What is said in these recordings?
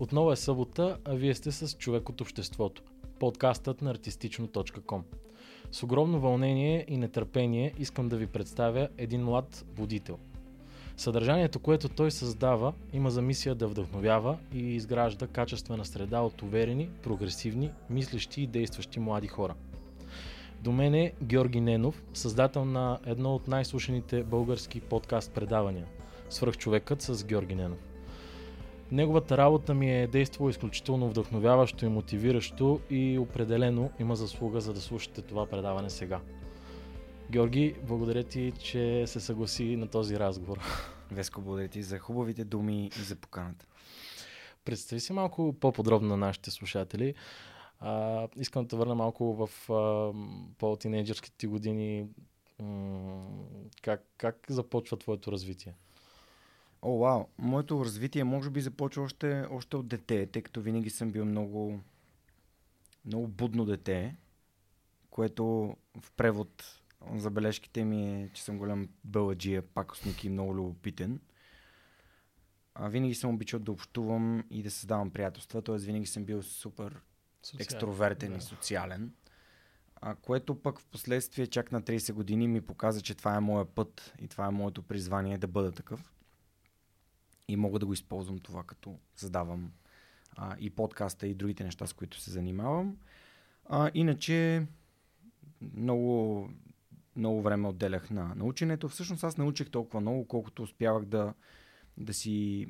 Отново е събота, а вие сте с човек от обществото. Подкастът на artistično.com. С огромно вълнение и нетърпение искам да ви представя един млад будител. Съдържанието, което той създава, има за мисия да вдъхновява и изгражда качествена среда от уверени, прогресивни, мислещи и действащи млади хора. До мен е Георги Ненов, създател на едно от най-слушаните български подкаст предавания – Свръхчовекът с Георги Ненов. Неговата работа ми е действала изключително вдъхновяващо и мотивиращо и определено има заслуга за да слушате това предаване сега. Георги, благодаря ти, че се съгласи на този разговор. Веско, благодаря ти за хубавите думи и за поканата. Представи си малко по-подробно на нашите слушатели. А, искам да върна малко в а, по-тинейджърските ти години. М- как, как започва твоето развитие? О, вау! Моето развитие може би започва още, още от дете, тъй като винаги съм бил много, много будно дете, което в превод забележките ми е, че съм голям бълъджия, пакостник и много любопитен. А винаги съм обичал да общувам и да създавам приятелства, т.е. винаги съм бил супер Социален, екстровертен да. и социален. А, което пък в последствие, чак на 30 години, ми показа, че това е моя път и това е моето призвание да бъда такъв и мога да го използвам това, като създавам а, и подкаста и другите неща, с които се занимавам. А, иначе много, много време отделях на наученето. Всъщност аз научих толкова много, колкото успявах да, да си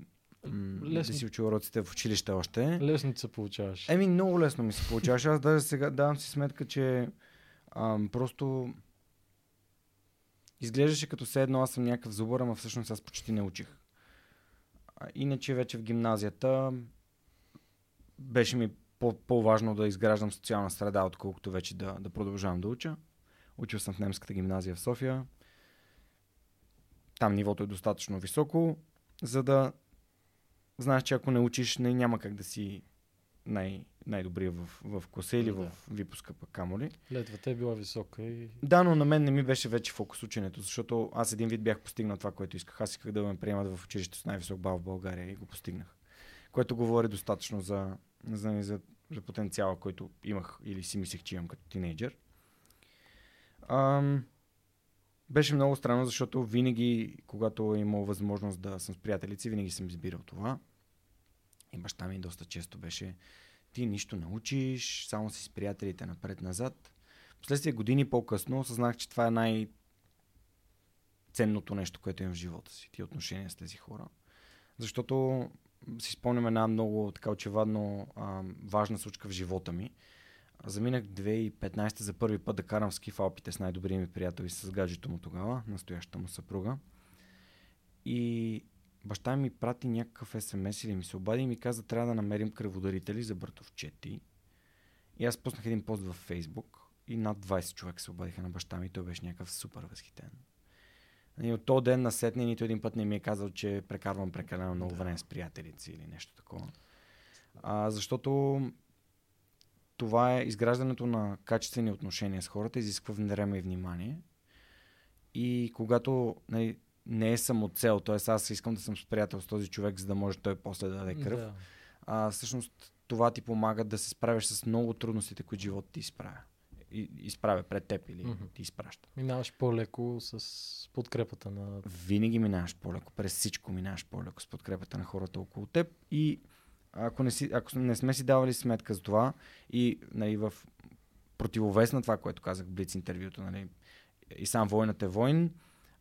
Лесно. да си учил уроците в училище още. Лесно ти се получаваш. Еми, много лесно ми се получаваше. Аз даже сега давам си сметка, че ам, просто изглеждаше като все едно аз съм някакъв зубър, ама всъщност аз почти не учих. Иначе вече в гимназията беше ми по-важно да изграждам социална среда, отколкото вече да, да продължавам да уча. Учил съм в немската гимназия в София. Там нивото е достатъчно високо, за да знаеш, че ако не учиш, не, няма как да си най- най-добрия в, в класа или да. в випуска пък камоли. Летвата е била висока и... Да, но на мен не ми беше вече фокус ученето, защото аз един вид бях постигнал това, което исках. Аз исках да ме приемат в училище с най-висок бал в България и го постигнах. Което говори достатъчно за, за, за, за потенциала, който имах или си мислех, че имам като тинейджър. Ам, беше много странно, защото винаги, когато е имал възможност да съм с приятелици, винаги съм избирал това. И баща ми доста често беше ти нищо научиш, само си с приятелите напред-назад. Последствие години по-късно осъзнах, че това е най- ценното нещо, което имам в живота си. Ти отношения с тези хора. Защото си спомням една много така очевадно а, важна случка в живота ми. Заминах 2015 за първи път да карам ски в Алпите с най-добрия ми приятел и с гаджето му тогава, настоящата му съпруга. И баща ми прати някакъв смс или ми се обади и ми каза, трябва да намерим кръводарители за братовчети. И аз пуснах един пост във Фейсбук и над 20 човека се обадиха на баща ми той беше някакъв супер възхитен. И от този ден на сетне нито един път не ми е казал, че прекарвам прекалено много да. време с приятелици или нещо такова. А, защото това е изграждането на качествени отношения с хората, изисква време и внимание. И когато нали, не е само цел, т.е. аз искам да съм с приятел с този човек, за да може той после да даде кръв. Да. А, всъщност това ти помага да се справиш с много трудностите, които живот ти изправя. И, изправя пред теб или mm-hmm. ти изпраща. Минаваш по-леко с подкрепата на... Винаги минаваш по-леко. През всичко минаваш по-леко с подкрепата на хората около теб. И ако не, си, ако не сме си давали сметка за това и нали, в противовес на това, което казах в Блиц интервюто, нали, и сам войната е войн,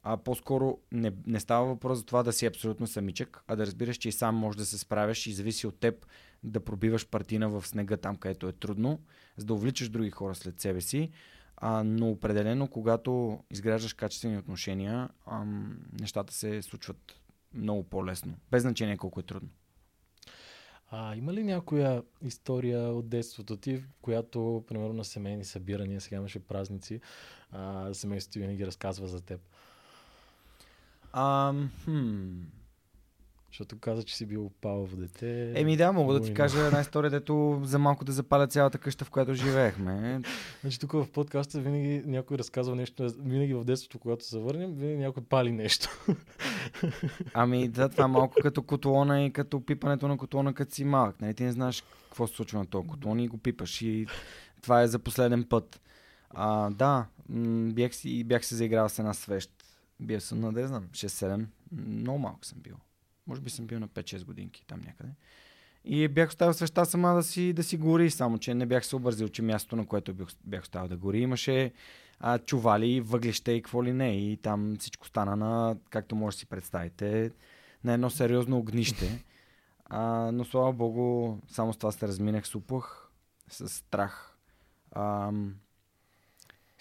а по-скоро не, не става въпрос за това да си абсолютно самичък, а да разбираш, че и сам можеш да се справяш и зависи от теб да пробиваш партина в снега там, където е трудно, за да увличаш други хора след себе си. А, но определено, когато изграждаш качествени отношения, ам, нещата се случват много по-лесно. Без значение колко е трудно. А, има ли някоя история от детството ти, която, примерно, на семейни събирания, сега имаше празници, семейството винаги разказва за теб? А, хм. Защото каза, че си бил в дете. Еми да, мога да ти кажа една история, дето за малко да запаля цялата къща, в която живеехме. Значи тук в подкаста винаги някой разказва нещо, винаги в детството, когато се върнем, винаги някой пали нещо. Ами да, това е малко като котлона и като пипането на котлона, като си малък. Нали? Ти не знаеш какво се случва на този котлон и го пипаш и това е за последен път. А, да, бях, си, бях се заиграл с една свещ. Бил съм на, не знам, 6-7. Много малко съм бил. Може би съм бил на 5-6 годинки там някъде. И бях оставил свеща сама да си, да си гори, само че не бях се обързил, че мястото, на което бях, бях оставил да гори, имаше а, чували, въглища и какво ли не. И там всичко стана на, както може да си представите, на едно сериозно огнище. А, но слава богу, само с това се разминах с упах, с страх. А,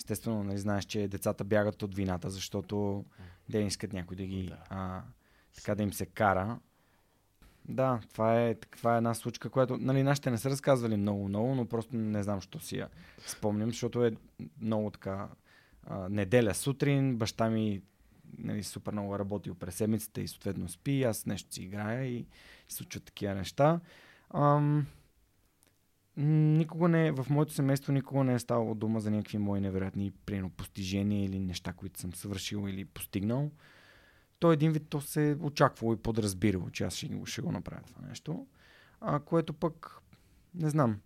естествено, нали, знаеш, че децата бягат от вината, защото те не искат някой да ги... А, така да им се кара. Да, това е, това е една случка, която нали, нашите не са разказвали много-много, но просто не знам, що си я спомням, защото е много така а, неделя сутрин, баща ми нали, супер много е работил през седмицата и съответно спи, аз нещо си играя и случват такива неща. Ам, никога не, в моето семейство никога не е ставало дума за някакви мои невероятни прино постижения или неща, които съм свършил или постигнал то един вид то се е очаквало и подразбирало, че аз ще, ще го направя това нещо. А, което пък, не знам.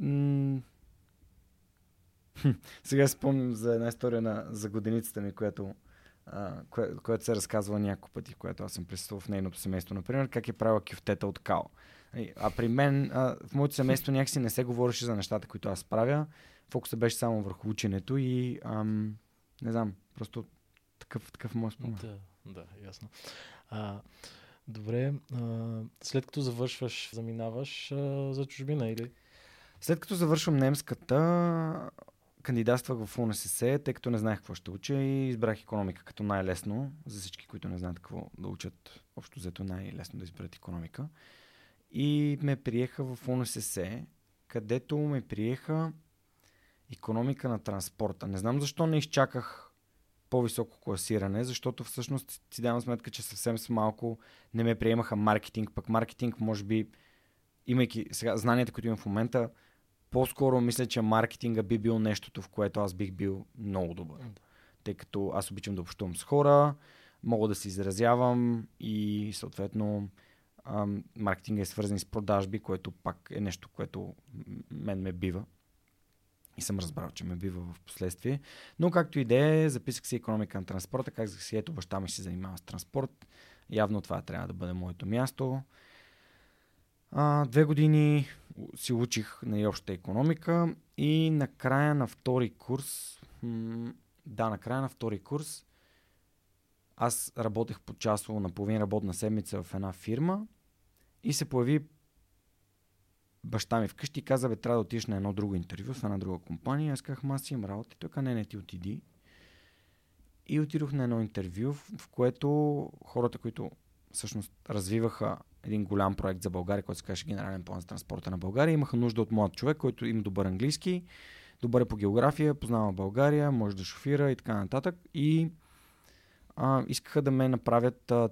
М- Сега спомням за една история на, за годиницата ми, която, а, кое, която се разказва няколко пъти, която аз съм присъствал в нейното семейство. Например, как е правила кюфтета от као. А при мен, а, в моето семейство някакси не се говореше за нещата, които аз правя. Фокусът беше само върху ученето и ам, не знам, просто такъв, такъв моят спомен. Да, да, ясно. А, добре, а, след като завършваш, заминаваш а, за чужбина или? След като завършвам немската, кандидатствах в УНСС, тъй като не знаех какво ще уча и избрах економика като най-лесно. За всички, които не знаят какво да учат, общо взето най-лесно да изберат економика. И ме приеха в УНСС, където ме приеха економика на транспорта. Не знам защо не изчаках по-високо класиране, защото всъщност си давам сметка, че съвсем с малко не ме приемаха маркетинг, пък маркетинг може би, имайки сега знанията, които имам в момента, по-скоро мисля, че маркетинга би бил нещото, в което аз бих бил много добър. Тъй като аз обичам да общувам с хора, мога да се изразявам и съответно маркетинга е свързан с продажби, което пак е нещо, което мен ме бива и съм разбрал, че ме бива в последствие. Но както и да е, записах си економика на транспорта, казах си, ето баща ми се занимава с транспорт, явно това трябва да бъде моето място. А, две години си учих на общата економика и накрая на втори курс, да, накрая на втори курс, аз работех по часово на половин работна седмица в една фирма и се появи баща ми вкъщи и каза, бе, трябва да отидеш на едно друго интервю в една друга компания. Аз казах, аз имам работа. Той каза, не, не, ти отиди. И отидох на едно интервю, в което хората, които всъщност развиваха един голям проект за България, който се казваше Генерален план за транспорта на България, имаха нужда от млад човек, който има добър английски, добър е по география, познава България, може да шофира и така нататък. И искаха да ме направят а,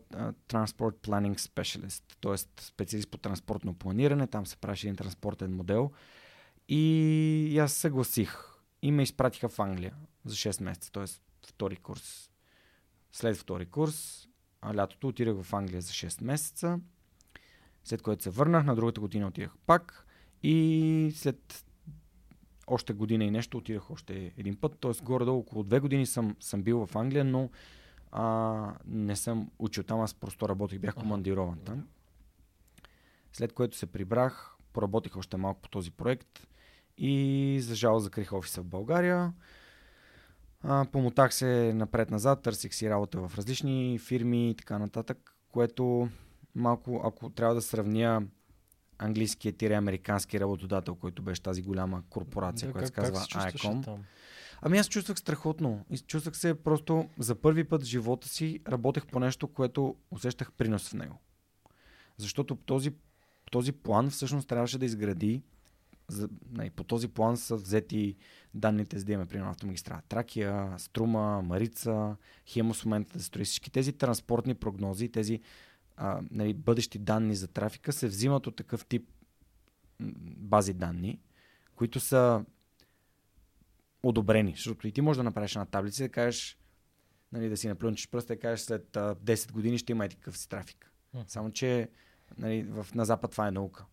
Transport Planning Specialist, т.е. специалист по транспортно планиране. Там се правеше един транспортен модел. И аз съгласих. И ме изпратиха в Англия за 6 месеца, т.е. втори курс. След втори курс, а лятото отидах в Англия за 6 месеца. След което се върнах, на другата година отидах пак и след още година и нещо отидах още един път. Т.е. горе-долу около две години съм, съм бил в Англия, но а, не съм учил там, аз просто работих, бях командирован там. След което се прибрах, поработих още малко по този проект и за жал закрих офиса в България. А, помотах се напред-назад, търсих си работа в различни фирми и така нататък, което малко, ако трябва да сравня английския тире американски работодател, който беше тази голяма корпорация, Да, която как, се казва как се чувстваше ICOM. там? Ами аз чувствах страхотно. И чувствах се просто за първи път в живота си работех по нещо, което усещах принос в него. Защото този, този план всъщност трябваше да изгради за, не, по този план са взети данните, за да имаме примерно автомагистрала Тракия, Струма, Марица, Хемос в момента да строи. Всички тези транспортни прогнози, тези а, нали, бъдещи данни за трафика се взимат от такъв тип бази данни, които са одобрени. Защото и ти можеш да направиш една таблица и да кажеш, нали, да си наплюнчиш пръста и да кажеш след а, 10 години ще има и такъв си трафик. Само, че нали, в, на Запад това е наука.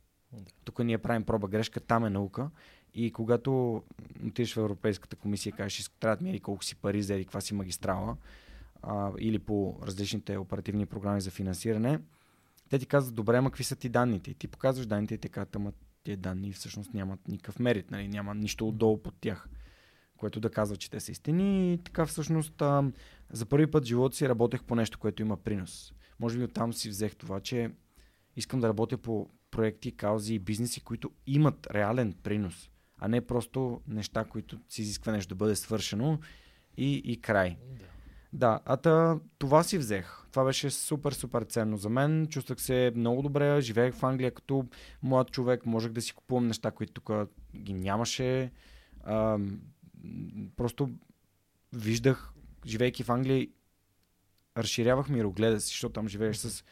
Тук ние правим проба грешка, там е наука. И когато отидеш в Европейската комисия и кажеш, трябва да ми колко си пари за каква си магистрала, а, или по различните оперативни програми за финансиране, те ти казват, добре, ама какви са ти данните? И ти показваш данните и те казват, ама тия данни всъщност нямат никакъв мерит, нали? няма нищо отдолу под тях, което да казва, че те са истини. И така всъщност а, за първи път в живота си работех по нещо, което има принос. Може би оттам си взех това, че искам да работя по проекти, каузи и бизнеси, които имат реален принос, а не просто неща, които си изисква нещо да бъде свършено и, и край. Да. Да, а та, това си взех. Това беше супер, супер ценно за мен. Чувствах се много добре. Живеех в Англия като млад човек. Можех да си купувам неща, които тук ги нямаше. А, просто виждах, живейки в Англия, разширявах мирогледа си, защото там живееш с,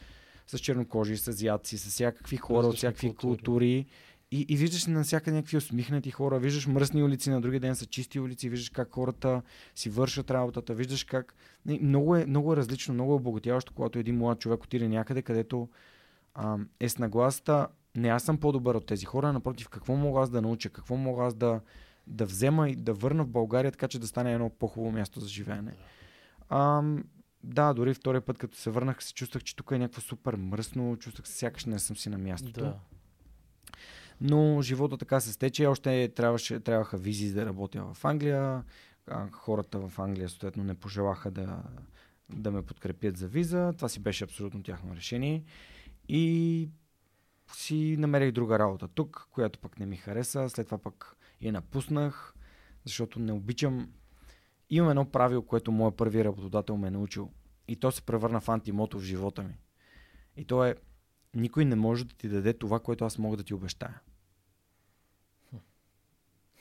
с чернокожи, с азиатци, с всякакви хора от всякакви култури. култури. И, и виждаш навсякъде някакви усмихнати хора, виждаш мръсни улици, на другия ден са чисти улици, виждаш как хората си вършат работата, виждаш как... Не, много, е, много е различно, много е обогатяващо, когато един млад човек отиде някъде, където а, е с нагласата не аз съм по-добър от тези хора, напротив, какво мога аз да науча, какво мога аз да, да взема и да върна в България, така че да стане едно по-хубаво място за живеене. А, да, дори втория път, като се върнах, се чувствах, че тук е някакво супер мръсно, чувствах се сякаш не съм си на мястото. Да. Но живота така се стече. Още трябваше, трябваха визи да работя в Англия. Хората в Англия съответно не пожелаха да, да ме подкрепят за виза. Това си беше абсолютно тяхно решение. И си намерих друга работа тук, която пък не ми хареса. След това пък я напуснах, защото не обичам. Имам едно правило, което моят първи работодател ме е научил. И то се превърна в антимото в живота ми. И то е, никой не може да ти даде това, което аз мога да ти обещая.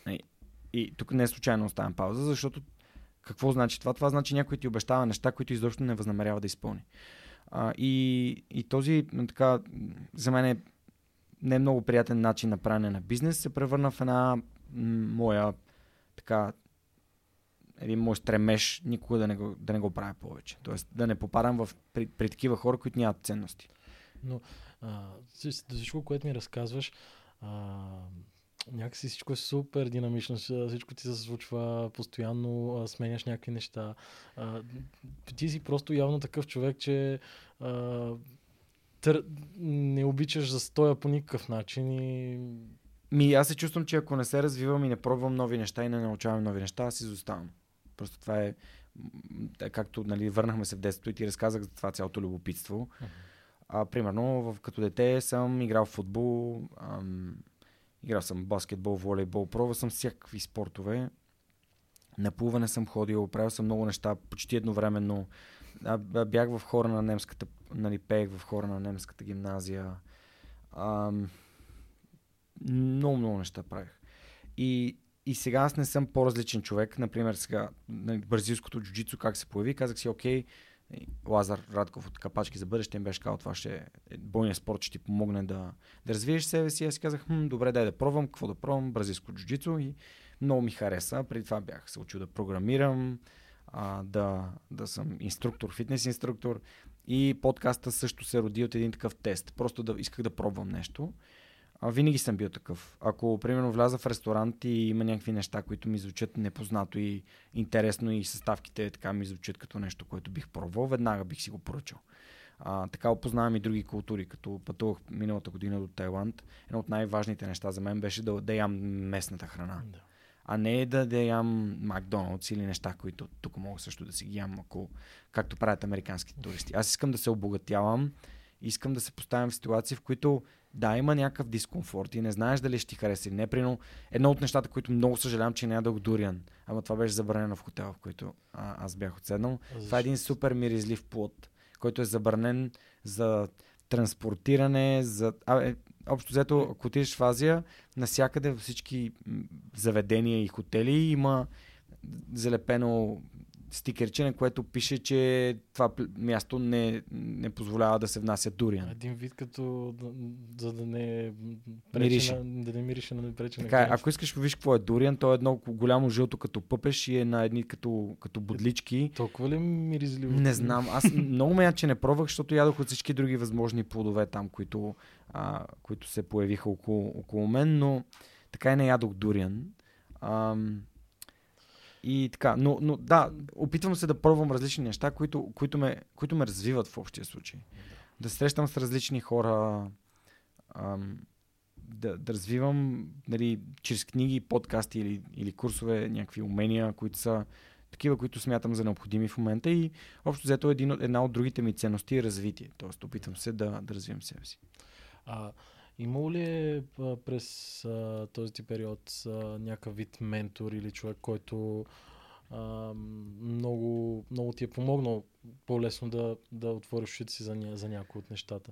И, и тук не е случайно оставям пауза, защото какво значи това? Това значи някой ти обещава неща, които изобщо не възнамерява да изпълни. А, и, и този, така, за мен е не е много приятен начин на правене на бизнес, се превърна в една моя така един мой стремеж никога да не го, да не го правя повече. Тоест да не попадам в, при, при такива хора, които нямат ценности. А, с- с- всичко, което ми разказваш, а, някакси всичко е супер динамично, всичко ти се случва постоянно, а, сменяш някакви неща. А, ти си просто явно такъв човек, че а, тър... не обичаш застоя по никакъв начин и Ми, аз се чувствам, че ако не се развивам и не пробвам нови неща и не научавам нови неща, аз изоставам. Просто това е, както нали, върнахме се в детството и ти разказах за това цялото любопитство. А, примерно, в, като дете съм играл в футбол, ам, играл съм баскетбол, волейбол, пробвал съм всякакви спортове. На плуване съм ходил, правил съм много неща, почти едновременно. А, бях в хора на немската, нали, пеех в хора на немската гимназия. Ам, много, много неща правих. И, и сега аз не съм по-различен човек. Например, сега нали, бразилското джуджицу как се появи, казах си, окей, Лазар Радков от Капачки за бъдеще им беше казал, това ще е бойният спорт, ще ти помогне да, да развиеш себе си. Аз си казах, хм, добре, дай да пробвам, какво да пробвам, бразилско джуджицу и много ми хареса. Преди това бях се учил да програмирам, а, да, да съм инструктор, фитнес инструктор и подкаста също се роди от един такъв тест. Просто да исках да пробвам нещо. А, винаги съм бил такъв. Ако, примерно, вляза в ресторант и има някакви неща, които ми звучат непознато и интересно и съставките така ми звучат като нещо, което бих пробвал, веднага бих си го поръчал. А, така опознавам и други култури, като пътувах миналата година до Тайланд. Едно от най-важните неща за мен беше да, да ям местната храна. Да. А не да, да ям Макдоналдс или неща, които тук мога също да си ги ям, ако, както правят американските туристи. Аз искам да се обогатявам, искам да се поставям в ситуации, в които да, има някакъв дискомфорт и не знаеш дали ще ти хареса или не. Прино, едно от нещата, които много съжалявам, че не ядох дуриан. Ама това беше забранено в хотела, в който а, аз бях отседнал. Това е един супер миризлив плод, който е забранен за транспортиране, за... А, е, общо взето, ако отидеш в Азия, навсякъде във всички заведения и хотели има залепено стикерче, на което пише, че това място не, не позволява да се внася дуриан. Един вид като, за да не Мирише. на, да не мирише на пречи на Така е, ако искаш виж какво е дуриан, то е едно голямо жълто като пъпеш и е на едни като, като бодлички. Толкова ли миризливо? Не знам, аз много ме яд, че не пробвах, защото ядох от всички други възможни плодове там, които, а, които се появиха около, около мен, но така и не ядох дуриан. Ам, и така, но, но да, опитвам се да пробвам различни неща, които, които, ме, които ме развиват в общия случай. Да срещам с различни хора, ам, да, да развивам нали, чрез книги, подкасти или, или курсове някакви умения, които са такива, които смятам за необходими в момента и общо взето един, една от другите ми ценности е развитие. Тоест опитвам се да, да развивам себе си. А, имало ли е през а, този ти период а, някакъв вид ментор или човек, който а, много, много ти е помогнал по-лесно да, да отвориш ушите си за, за някои от нещата,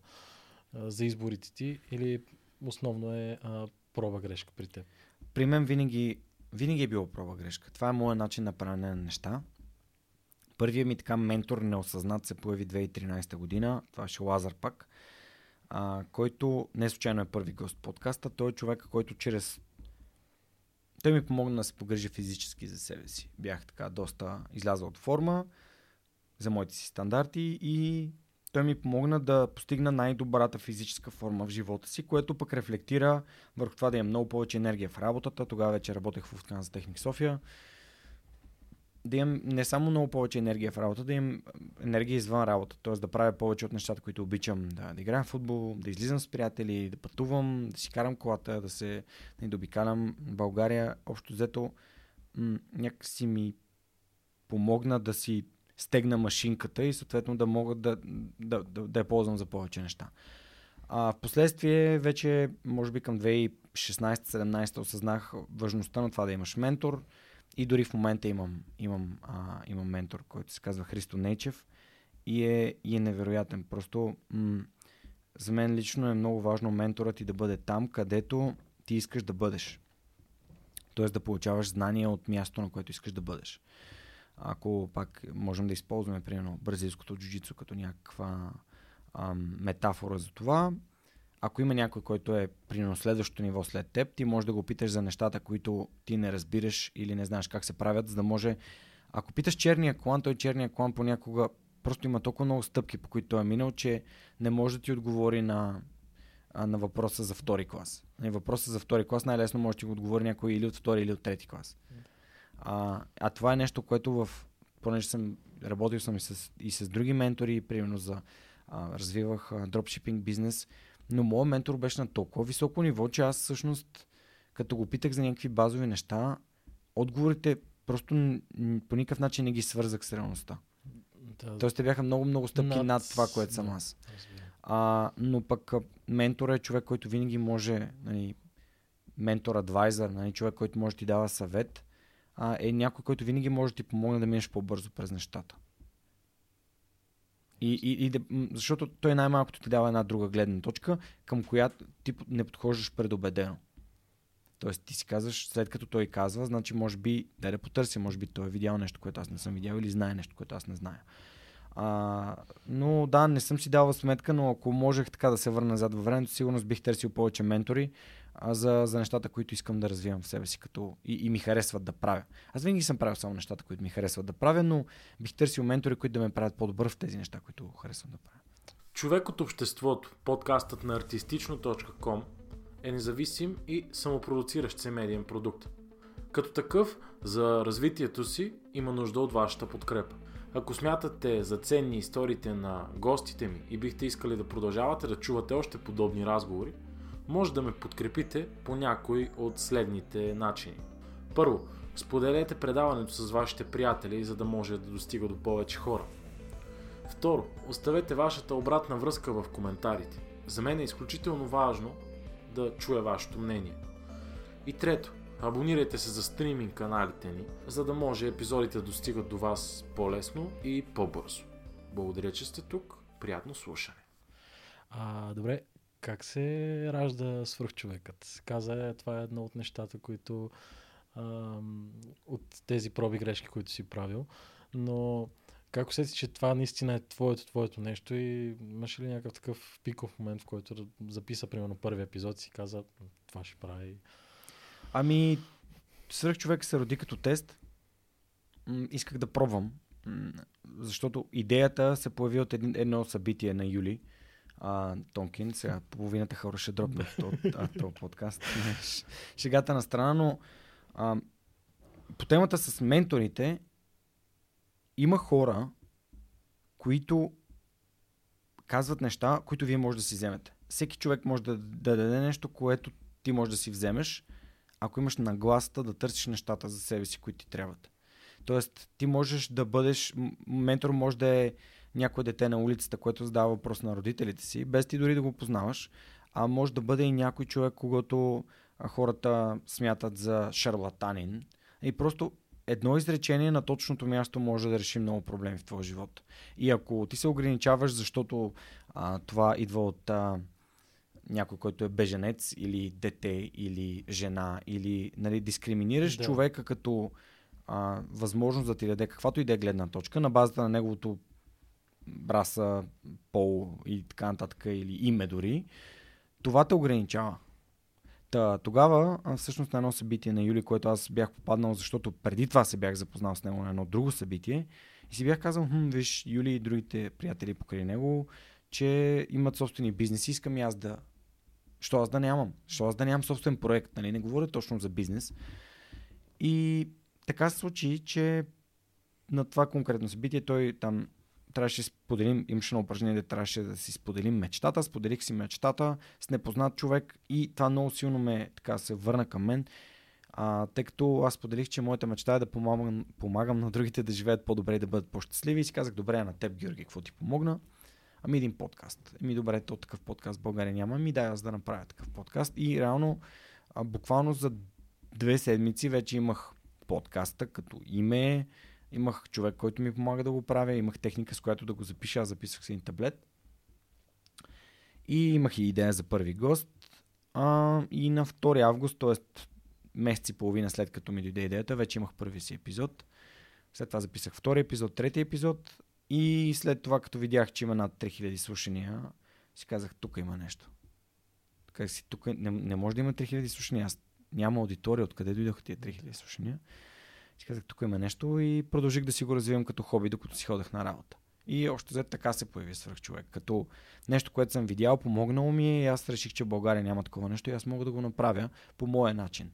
а, за изборите ти или основно е а, проба грешка при теб? При мен винаги, винаги е било проба грешка. Това е моят начин на правене на неща. Първият ми така ментор неосъзнат се появи 2013 година. Това беше Лазар пак, а, който не случайно е първи гост в подкаста. Той е човек, който чрез той ми помогна да се погрежа физически за себе си. Бях така доста излязъл от форма за моите си стандарти и той ми помогна да постигна най-добрата физическа форма в живота си, което пък рефлектира върху това да имам много повече енергия в работата. Тогава вече работех в Lufthansa Техник София. Да имам не само много повече енергия в работа, да имам енергия извън работа. Т.е. да правя повече от нещата, които обичам. Да, да играя в футбол, да излизам с приятели, да пътувам, да си карам колата, да се да обикалям България. Общо взето м- някакси ми помогна да си стегна машинката и съответно да мога да, да, да, да я ползвам за повече неща. А, в последствие, вече, може би към 2016-17 осъзнах важността на това да имаш ментор и дори в момента имам, имам, а, имам ментор, който се казва Христо Нейчев и е, и е невероятен. Просто м- за мен лично е много важно менторът ти да бъде там, където ти искаш да бъдеш. Тоест да получаваш знания от място, на което искаш да бъдеш. Ако пак можем да използваме, примерно, бразилското джуджицу като някаква ам, метафора за това, ако има някой, който е при следващото ниво след теб, ти можеш да го питаш за нещата, които ти не разбираш или не знаеш как се правят, за да може... Ако питаш черния клан, той черния клан понякога просто има толкова много стъпки, по които той е минал, че не може да ти отговори на, на въпроса за втори клас. На въпроса за втори клас най-лесно може да ти го отговори някой или от втори, или от трети клас. А, а това е нещо, което в... Понеже съм работил съм и с, и с други ментори, примерно за а, развивах а, дропшипинг бизнес, но моят ментор беше на толкова високо ниво, че аз всъщност, като го питах за някакви базови неща, отговорите просто по никакъв начин не ги свързах с реалността. Да, Тоест те бяха много-много стъпки над, Над- това, което съм аз. А, но пък а, ментора е човек, който винаги може, нали, ментор, адвайзър, нали, човек, който може да ти дава съвет, а, е някой, който винаги може да ти помогне да минеш по-бързо през нещата. И, и, и да, защото той най-малкото ти дава една друга гледна точка, към която ти не подхождаш предубедено. Тоест ти си казваш, след като той казва, значи може би да да потърся, може би той е видял нещо, което аз не съм видял или знае нещо, което аз не зная. А, но да, не съм си давал сметка, но ако можех така да се върна назад във времето, сигурно бих търсил повече ментори за, за нещата, които искам да развивам в себе си като, и, и ми харесват да правя. Аз винаги съм правил само нещата, които ми харесват да правя, но бих търсил ментори, които да ме правят по-добър в тези неща, които харесвам да правя. Човек от обществото, подкастът на artistično.com е независим и самопродуциращ се медиен продукт. Като такъв, за развитието си има нужда от вашата подкрепа. Ако смятате за ценни историите на гостите ми и бихте искали да продължавате да чувате още подобни разговори, може да ме подкрепите по някой от следните начини. Първо, споделете предаването с вашите приятели, за да може да достига до повече хора. Второ, оставете вашата обратна връзка в коментарите. За мен е изключително важно да чуя вашето мнение. И трето, абонирайте се за стриминг каналите ни, за да може епизодите да достигат до вас по-лесно и по-бързо. Благодаря, че сте тук. Приятно слушане. А, добре, как се ражда свръхчовекът? Каза, това е едно от нещата, които ам, от тези проби грешки, които си правил. Но как усети, че това наистина е твоето, твоето нещо и имаш ли някакъв такъв пиков момент, в който записа, примерно, първи епизод и си каза, това ще прави? Ами, свръх човек се роди като тест. Исках да пробвам, защото идеята се появи от едно събитие на Юли а, Тонкин. Сега половината хора ще дропнат от този подкаст. Шегата на страна, но а, по темата с менторите има хора, които казват неща, които вие може да си вземете. Всеки човек може да, да даде нещо, което ти можеш да си вземеш, ако имаш нагласата да търсиш нещата за себе си, които ти трябват. Тоест, ти можеш да бъдеш, ментор може да е някое дете на улицата, което задава въпрос на родителите си, без ти дори да го познаваш, а може да бъде и някой човек, когато хората смятат за шарлатанин. И просто едно изречение на точното място може да реши много проблеми в твоя живот. И ако ти се ограничаваш, защото а, това идва от а, някой, който е беженец или дете, или жена, или нали, дискриминираш да. човека като а, възможност да ти даде каквато и да е гледна точка на базата на неговото раса, пол и така нататък, или име дори, това те ограничава. Та, тогава, всъщност на едно събитие на Юли, което аз бях попаднал, защото преди това се бях запознал с него на едно друго събитие, и си бях казал, хм, виж, Юли и другите приятели покрай него, че имат собствени бизнеси, искам и аз да... Що аз да нямам? Що аз да нямам собствен проект, нали? Не говоря точно за бизнес. И така се случи, че на това конкретно събитие той там трябваше да споделим, имаше на упражнение, да трябваше да си споделим мечтата, споделих си мечтата с непознат човек и това много силно ме така се върна към мен, а, тъй като аз споделих, че моята мечта е да помагам, помагам на другите да живеят по-добре и да бъдат по-щастливи и си казах, добре, на теб, Георги, какво ти помогна? Ами един подкаст. Ами добре, то такъв подкаст в България няма. Ами дай аз да направя такъв подкаст. И реално, а, буквално за две седмици вече имах подкаста като име, имах човек, който ми помага да го правя, имах техника, с която да го запиша, аз записах с един таблет. И имах и идея за първи гост. А, и на 2 август, т.е. месец и половина след като ми дойде идеята, вече имах първи си епизод. След това записах втори епизод, трети епизод и след това, като видях, че има над 3000 слушания, си казах, тук има нещо. Така си, тук не, не може да има 3000 слушания. Аз няма аудитория, откъде дойдоха тия 3000 слушания. Си казах, тук има нещо и продължих да си го развивам като хоби, докато си ходех на работа. И още след така се появи свърх човек. Като нещо, което съм видял, помогнало ми е и аз реших, че в България няма такова нещо и аз мога да го направя по моя начин.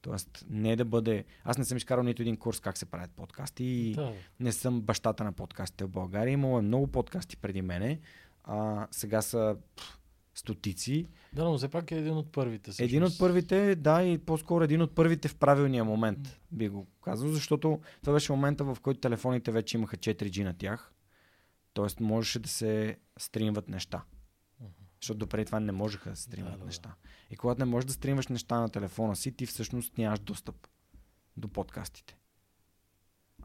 Тоест, не да бъде... Аз не съм изкарал нито един курс как се правят подкасти и Да, не съм бащата на подкастите в България. Имало е много подкасти преди мене. А, сега са пф, стотици. да, но все пак е един от първите. Всъщност. Един от първите, да, и по-скоро един от първите в правилния момент, би го казал, защото това беше момента, в който телефоните вече имаха 4G на тях. Тоест можеше да се стримват неща. Защото допреди това не можеха да се стримват да. неща. И когато не можеш да стримваш неща на телефона си, ти всъщност нямаш достъп до подкастите.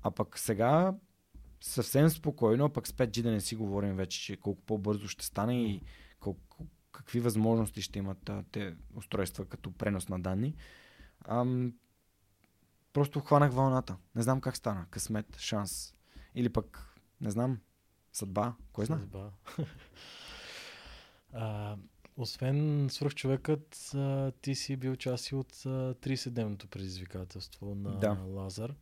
А пък сега съвсем спокойно, а пък с 5G да не си говорим вече, че колко по-бързо ще стане и колко, какви възможности ще имат а, те устройства като пренос на данни. Ам, просто хванах вълната. Не знам как стана. Късмет, шанс. Или пък, не знам, съдба. Кой знае? Съдба. а, освен свръхчовекът, а, ти си бил част и от а, 30-дневното предизвикателство на Да. Лазар.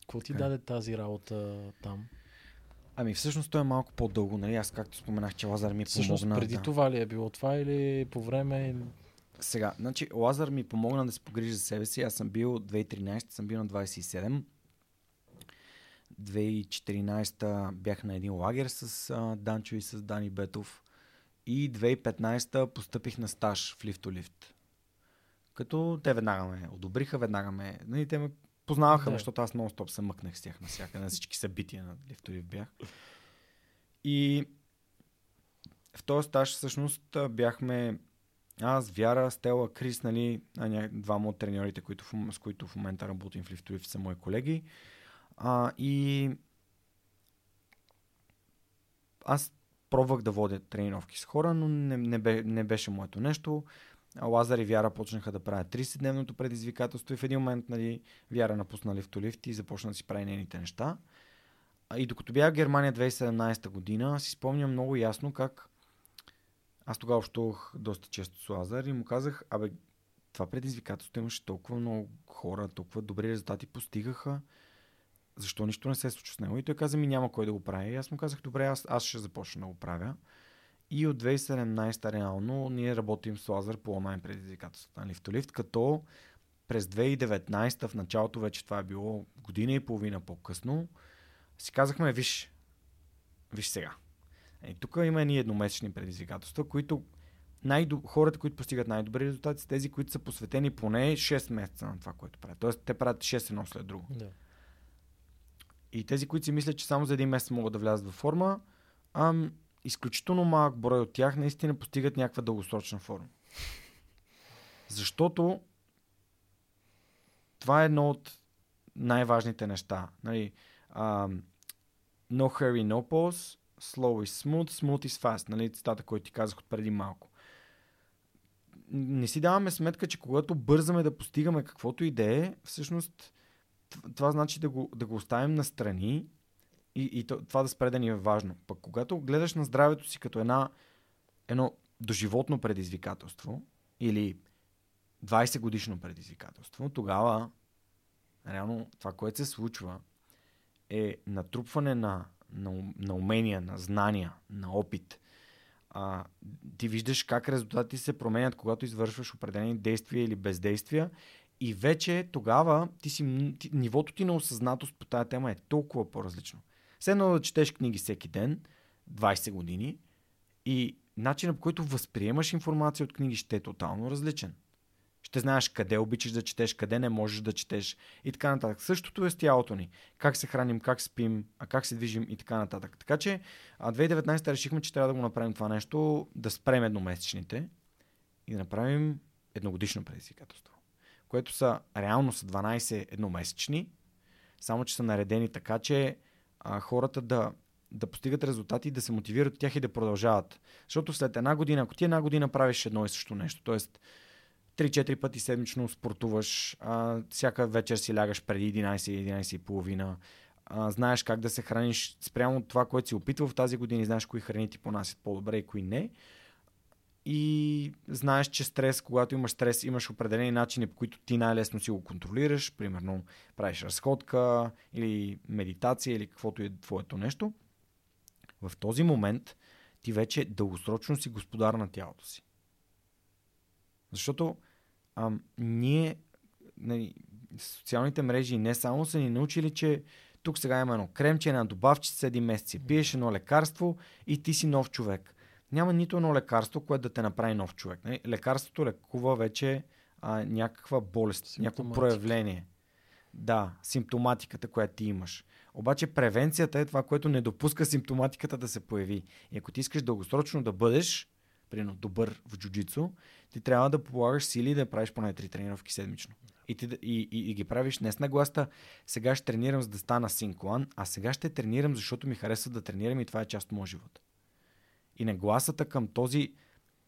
Какво ти Така е. даде тази работа там? Ами всъщност той е малко по-дълго, нали? Аз както споменах, че Лазар ми Всъщност помогна. преди да. това ли е било това или по време? Или... Сега, значи Лазар ми помогна да се погрижи за себе си. Аз съм бил 2013, съм бил на 27. 2014 бях на един лагер с а, Данчо и с Дани Бетов. И 2015 постъпих на стаж в лифтолифт. Като те веднага ме одобриха, веднага ме... Нали, те ме познаваха, Да. защото аз нон-стоп се мъкнах с тях навсякъде, на всички събития на лифтолифт бях. И в този стаж всъщност бяхме аз, Вяра, Стела, Крис, нали, двама от треньорите, които, в с които в момента работим в лифтолифт, са мои колеги. А, и аз пробвах да водя тренировки с хора, но не, не, бе, не беше моето нещо. Лазар и Вяра почнаха да правят 30-дневното предизвикателство и в един момент нали, Вяра напусна лифтолифт и започна да си прави нейните неща. И докато бях в Германия 2017 година, си спомням много ясно как аз тогава общувах доста често с Лазар и му казах, абе, това предизвикателство имаше толкова много хора, толкова добри резултати постигаха. Защо нищо не се случва с него? И той каза ми няма кой да го прави. И аз му казах, добре, аз, аз ще започна да го правя. И от 2017 реално ние работим с Лазар по онлайн предизвикателството на Лифтолифт, като през 2019 в началото вече това е било година и половина по-късно, си казахме, виж, виж сега. И тук има едни едномесечни предизвикателства, които най- хората, които постигат най-добри резултати, са тези, които са посветени поне 6 месеца на това, което правят. Тоест, те правят 6 едно след друго. Да. И тези, които си мислят, че само за един месец могат да влязат във форма, ам, изключително малък брой от тях наистина постигат някаква дългосрочна форма. Защото това е едно от най-важните неща. Нали, ам, no hurry, no pause, slow is smooth, smooth is fast. Нали, цитата, който ти казах от преди малко. Не си даваме сметка, че когато бързаме да постигаме каквото и да е, всъщност това значи да го, да го оставим настрани и, и то- това да спре да ни е важно. Пък когато гледаш на здравето си като една, едно доживотно предизвикателство или 20 годишно предизвикателство, тогава реално това, което се случва е натрупване на, на, на умения, на знания, на опит. А, ти виждаш как резултатите се променят, когато извършваш определени действия или бездействия и вече тогава ти си, ти, нивото ти на осъзнатост по тази тема е толкова по-различно. Все едно четеш книги всеки ден, 20 години, и начинът по който възприемаш информация от книги ще е тотално различен. Ще знаеш къде обичаш да четеш, къде не можеш да четеш и така нататък. Същото е с тялото ни. Как се храним, как спим, а как се движим и така нататък. Така че а 2019 решихме, че трябва да го направим това нещо, да спрем едномесечните и да направим едногодишно предизвикателство, което са реално са 12 едномесечни, само че са наредени така, че а, хората да, да постигат резултати, да се мотивират от тях и да продължават. Защото след една година, ако ти една година правиш едно и също нещо, т.е. 3-4 пъти седмично спортуваш, а, всяка вечер си лягаш преди 11-11 и половина, а, знаеш как да се храниш спрямо това, което си опитвал в тази година и знаеш кои храни ти понасят по-добре и кои не. И знаеш, че стрес, когато имаш стрес, имаш определени начини, по които ти най-лесно си го контролираш. Примерно, правиш разходка или медитация или каквото е твоето нещо. В този момент ти вече дългосрочно си господар на тялото си. Защото ам, ние, нали, социалните мрежи не само са ни научили, че тук сега има едно кремче, една добавчица, един месец си пиеш едно лекарство и ти си нов човек. Няма нито едно лекарство, което да те направи нов човек. Нали? Лекарството лекува вече а, някаква болест, някакво проявление. Да, симптоматиката, която ти имаш. Обаче превенцията е това, което не допуска симптоматиката да се появи. И ако ти искаш дългосрочно да бъдеш, примерно, добър в джуджицу, ти трябва да полагаш сили да правиш поне три тренировки седмично. И, ти, и, и, и ги правиш не с нагласта, сега ще тренирам за да стана синклан, а сега ще тренирам, защото ми харесва да тренирам и това е част от моя живот. И нагласата към този,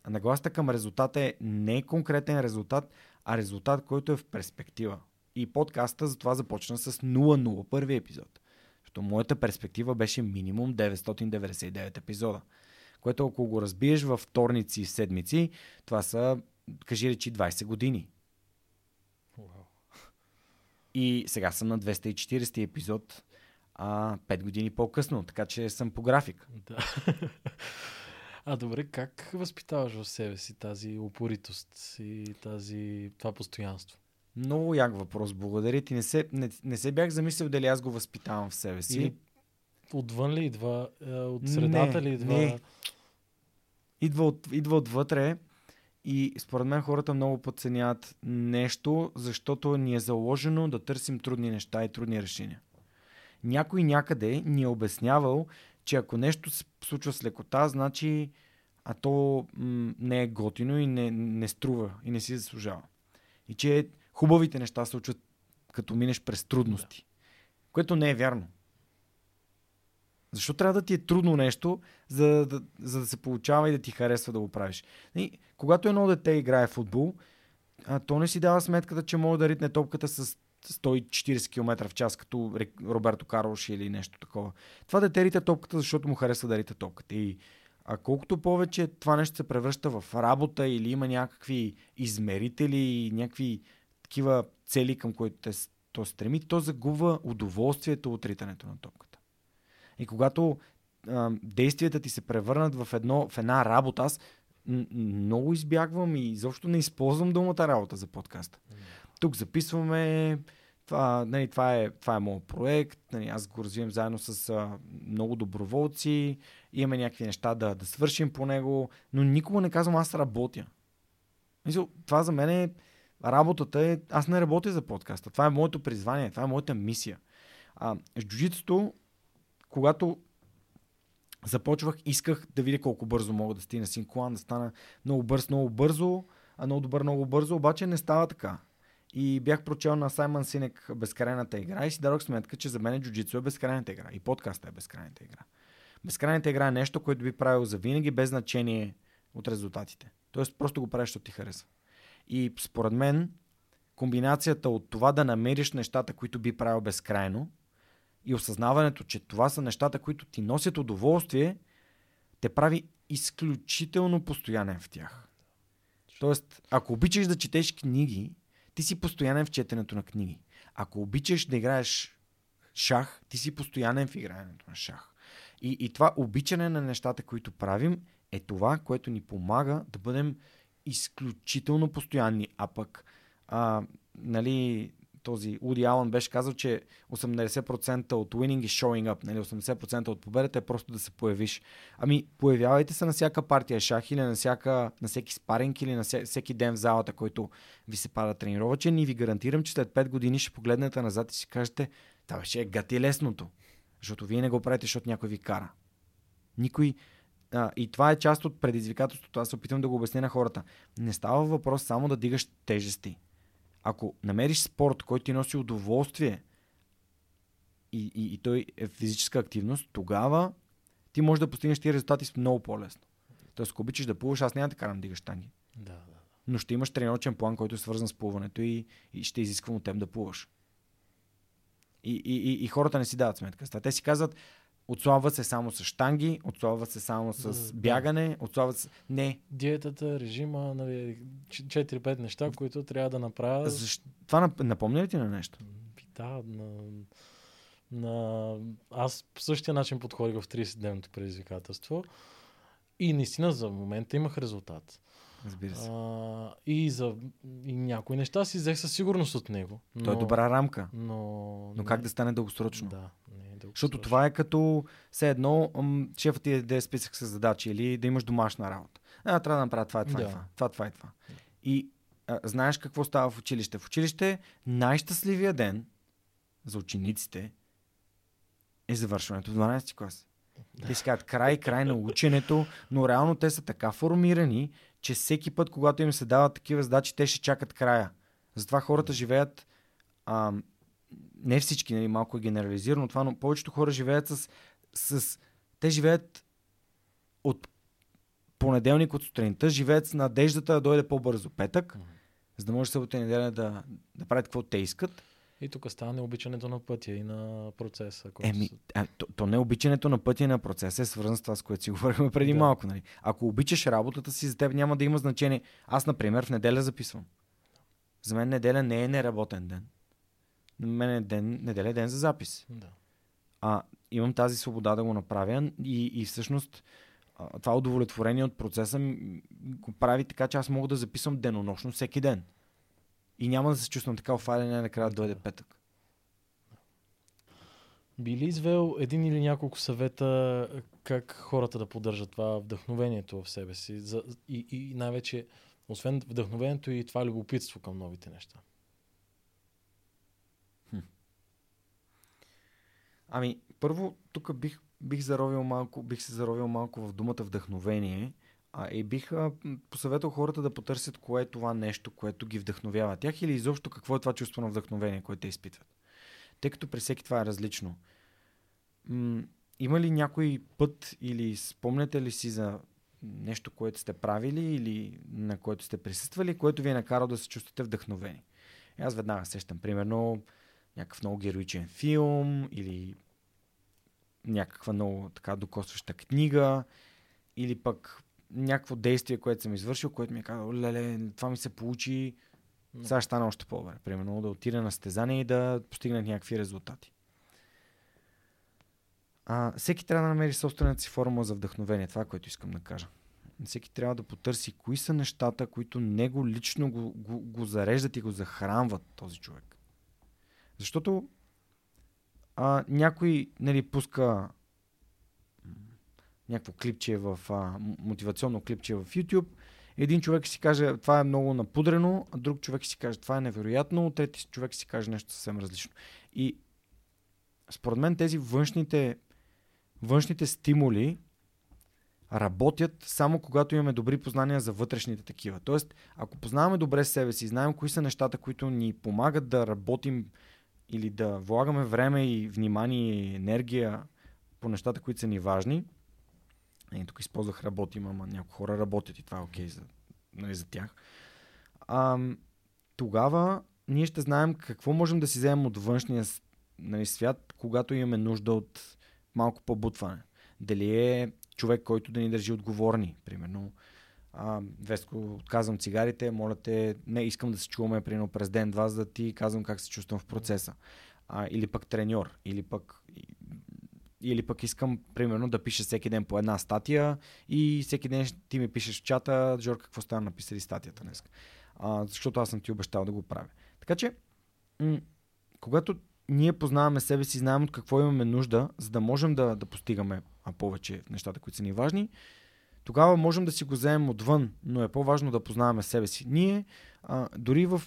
нагласата към резултата е не конкретен резултат, а резултат, който е в перспектива. И подкаста затова започна с 0-0, първи епизод. Защото моята перспектива беше минимум 999 епизода. Което ако го разбиеш във вторници и седмици, това са, кажи речи, 20 години. И сега съм на 240 епизод, а 5 години по-късно, така че съм по график. Да. А добре, как възпитаваш в себе си тази упоритост и тази, това постоянство? Много як въпрос, благодаря ти. Не се, не, не се бях замислил дали аз го възпитавам в себе си. Или отвън ли идва? е, От средата Не, ли идва? не. Идва, от, идва отвътре и според мен хората много подценяват нещо, защото ни е заложено да търсим трудни неща и трудни решения. Някой някъде ни е обяснявал, че ако нещо се случва с лекота, значи а то м- не е готино и не, не струва и не си заслужава. И че хубавите неща се случват като минеш през трудности. Което не е вярно. Защо трябва да ти е трудно нещо, за да, за да се получава и да ти харесва да го правиш? И, когато едно дете играе в футбол, а, то не си дава сметката, че може да ритне топката с 140 км в час, като Роберто Карлош или нещо такова. Това дете рита топката, защото му харесва да рита топката. И а колкото повече това нещо се превръща в работа или има някакви измерители и някакви такива цели, към които те, то стреми, то загубва удоволствието от ритането на топката. И когато а, действията ти се превърнат в, едно, в една работа, аз много избягвам и изобщо не използвам думата работа за подкаста. Тук записваме, това, нали, това, е, това е моят проект, нали, аз го развивам заедно с а, много доброволци, имаме някакви неща да, да свършим по него, но никога не казвам аз работя. Мисъл, това за мен е работата е, аз не работя за подкаста. Това е моето призвание, това е моята мисия. А, джуджитото, когато започвах, исках да видя колко бързо мога да стигна синклан, да стана много бърз, много бързо, а много добър, много бързо, обаче не става така. И бях прочел на Саймън Синек Безкрайната игра и си дадох сметка, че за мен джуджицу е безкрайната игра. И подкаста е безкрайната игра. Безкрайната игра е нещо, което би правил за винаги, без значение от резултатите. Тоест просто го правиш, защото ти харесва. И според мен, комбинацията от това да намериш нещата, които би правил безкрайно и осъзнаването, че това са нещата, които ти носят удоволствие, те прави изключително постоянен в тях. Тоест, ако обичаш да четеш книги, ти си постоянен в четенето на книги. Ако обичаш да играеш шах, ти си постоянен в играенето на шах. И, и това обичане на нещата, които правим, е това, което ни помага да бъдем изключително постоянни. А пък, а, нали, този Уди Алън беше казал, че 80% от winning is showing up, нали, 80% от победата е просто да се появиш. Ами, появявайте се на всяка партия шах или на, всяка, на всеки спаринг или на всеки ден в залата, който ви се пада тренировачен и ви гарантирам, че след 5 години ще погледнете назад и си кажете, това беше гати лесното. Защото вие не го правите, защото някой ви кара. Никой. А, и това е част от предизвикателството. Аз се опитвам да го обясня на хората. Не става въпрос само да дигаш тежести. Ако намериш спорт, който ти носи удоволствие и, и, и той е физическа активност, тогава ти можеш да постигнеш тия резултати много по-лесно. Тоест, ако обичаш да плуваш, аз няма да карам да дигаш танги. Да, да. Но ще имаш тренировъчен план, който е свързан с плуването и, и ще изисквам от теб да плуваш. И, и, и, и хората не си дават сметка. Те си казват, отслабват се само с штанги, отслабват се само с бягане, отслабват се... Не, Диетата, режима, нали, 4-5 неща, които трябва да направя. Защ... това нап- напомня ли ти на нещо? Да, на, на... Аз по същия начин подходих в 30-дневното предизвикателство и наистина за момента имах резултат. Разбира се. А, и за и някои неща си взех със сигурност от него. Но, То е добра рамка. Но, Но как да стане дългосрочно? Да, е дългосрочно. Защото това е като все едно м, шефът ти даде списък с задачи или да имаш домашна работа. А, трябва да направя това, това, Да. и това, това, това и това. И а, знаеш какво става в училище? В училище най-щастливия ден за учениците е завършването в 12 клас. Те си казват край, край на ученето, но реално те са така формирани, че всеки път, когато им се дават такива задачи, те ще чакат края. Затова хората живеят а, не всички, нали, малко е генерализирано това, но повечето хора живеят с, с... Те живеят от понеделник от сутринта, живеят с надеждата да дойде по-бързо петък, за да може събота и неделя да, да правят какво те искат. И тук става необичането на пътя и на процеса. който Еми, а, то, то не обичането на пътя и на процеса е свързано с това, с което си говорихме преди Да. малко. Нали? Ако обичаш работата си, за теб няма да има значение. Аз, например, в неделя записвам. За мен неделя не е неработен ден. На мен е ден, неделя е ден за запис. Да. а, имам тази свобода да го направя и, и всъщност това удовлетворение от процеса го прави така, че аз мога да записвам денонощно всеки ден. И няма да се чувствам така офален, накрая да дойде петък. Би ли извел един или няколко съвета как хората да поддържат това вдъхновението в себе си? За, и, и най-вече, освен вдъхновението и това любопитство към новите неща. Ами, първо, тук бих, бих, заровил малко, бих се заровил малко в думата вдъхновение. А, и бих а, посъветвал хората да потърсят кое е това нещо, което ги вдъхновява тях или изобщо какво е това чувство на вдъхновение, което те изпитват. Тъй като при всеки това е различно. М- има ли някой път или спомняте ли си за нещо, което сте правили или на което сте присъствали, което ви е накарало да се чувствате вдъхновени? Аз веднага сещам, примерно, някакъв много героичен филм или някаква много така докосваща книга или пък някакво действие, което съм извършил, което ми е казал, леле, това ми се получи, сега ще стане още по-добре. Примерно да отида на стезание и да постигна някакви резултати. А, всеки трябва да намери собствената си формула за вдъхновение. Това е което искам да кажа. Всеки трябва да потърси кои са нещата, които него лично го, го, го зареждат и го захранват този човек. Защото а, някой нали, пуска някакво клипче в а, мотивационно клипче в YouTube. Един човек си каже, това е много напудрено, а друг човек си каже, това е невероятно, трети човек си каже нещо съвсем различно. И според мен тези външните, външните стимули работят само когато имаме добри познания за вътрешните такива. Тоест, ако познаваме добре себе си, знаем кои са нещата, които ни помагат да работим или да влагаме време и внимание и енергия по нещата, които са ни важни, и тук използвах работим, ама някои хора работят и това е окей okay за, нали, за тях. А, тогава ние ще знаем какво можем да си вземем от външния нали, свят, когато имаме нужда от малко побутване. Дали е човек, който да ни държи отговорни, примерно. А, Веско, отказвам цигарите, моля те, не искам да се чуваме примерно през ден-два, за да ти казвам как се чувствам в процеса. А, или пък треньор, или пък или пък искам, примерно, да пиша всеки ден по една статия и всеки ден ти ми пишеш в чата, Жор, какво стана написали статията днес. А, защото аз съм ти обещал да го правя. Така че, м- когато ние познаваме себе си, знаем от какво имаме нужда, за да можем да, да постигаме повече нещата, които са ни важни, тогава можем да си го вземем отвън, но е по-важно да познаваме себе си. Ние, а, дори в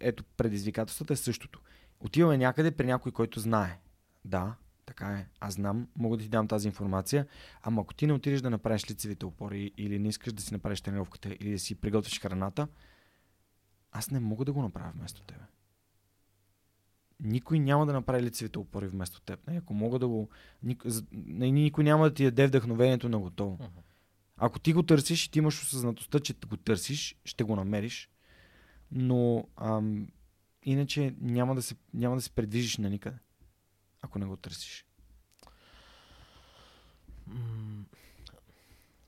ето, предизвикателствата е същото. Отиваме някъде при някой, който знае. Да, така е, аз знам, мога да ти дам тази информация, ама ако ти не отидеш да направиш лицевите опори или не искаш да си направиш тренировката или да си приготвиш храната, аз не мога да го направя вместо тебе. Никой няма да направи лицевите опори вместо теб. Не, ако мога да го... Никой, никой няма да ти даде вдъхновението на готово. Uh-huh. Ако ти го търсиш и ти имаш осъзнатостта, че го търсиш, ще го намериш. Но ам, иначе няма да, се, няма да се предвижиш на никъде ако не го търсиш?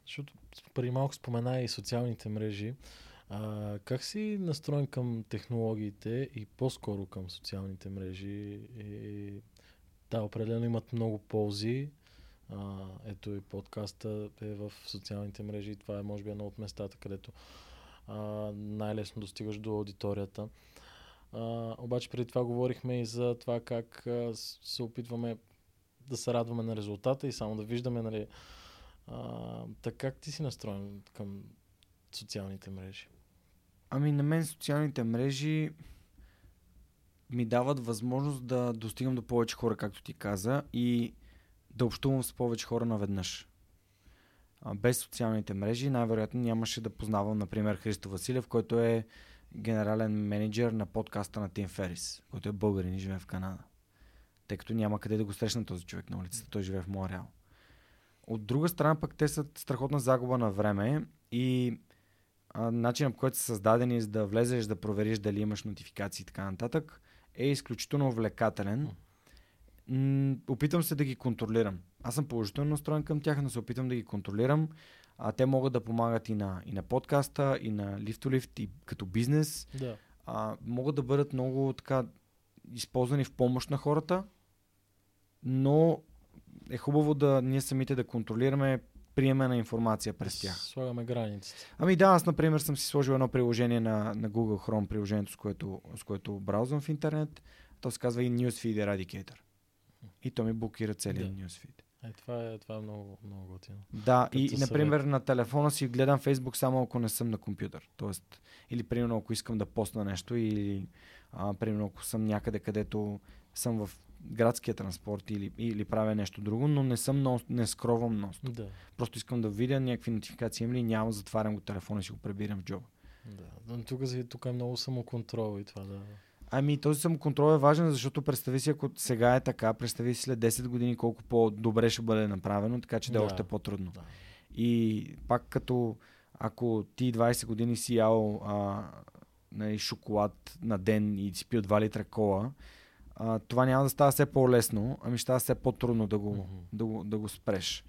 защото преди малко спомена и социалните мрежи. А, как си настроен към технологиите и по-скоро към социалните мрежи? И, да, определено имат много ползи. А, ето и подкаста е в социалните мрежи. Това е може би едно от местата, където а, най-лесно достигаш до аудиторията. А, обаче преди това говорихме и за това как а, се опитваме да се радваме на резултата и само да виждаме, нали, а, така как ти си настроен към социалните мрежи? Ами на мен социалните мрежи ми дават възможност да достигам до повече хора, както ти каза, и да общувам с повече хора наведнъж. Без социалните мрежи най-вероятно нямаше да познавам, например, Христо Василев, който е генерален менеджер на подкаста на Тим Ферис, който е българин и живее в Канада. Тъй като няма къде да го срещна този човек на улицата, той живее в Монреал. От друга страна пък те са страхотна загуба на време и начинът по който са създадени за да влезеш да провериш дали имаш нотификации и така нататък е изключително увлекателен. М- опитвам се да ги контролирам. Аз съм положително настроен към тях, но се опитвам да ги контролирам а, те могат да помагат и на, и на подкаста, и на Lift to Lift, и като бизнес. Да. А, могат да бъдат много така използвани в помощ на хората, но е хубаво да ние самите да контролираме приемена информация през тях. Слагаме границите. Ами да, аз например съм си сложил едно приложение на, на Google Chrome, приложението с което, с което браузвам в интернет. То се казва и Newsfeed Eradicator. И то ми блокира целият Да. Newsfeed. Е, това е, това е много, много готино. Да, Като и съвет. например на телефона си гледам Facebook само ако не съм на компютър. Тоест, или примерно ако искам да постна нещо или а, примерно ако съм някъде, където съм в градския транспорт или, или правя нещо друго, но не съм нон, не скровам нос. Да. Просто искам да видя някакви нотификации има ли, няма, затварям го телефона и си го прибирам в джоба. Да. Но тук, тук е много самоконтрол и това да... Ами този самоконтрол е важен, защото представи си, ако сега е така, представи си след 10 години колко по-добре ще бъде направено, така че да, е Да. още по-трудно. да. И пак като ако ти 20 години си ял а, нали, шоколад на ден и си пил 2 литра кола, а, това няма да става все по-лесно, ами ще става все по-трудно да го, Мгм. да го, да го спреш.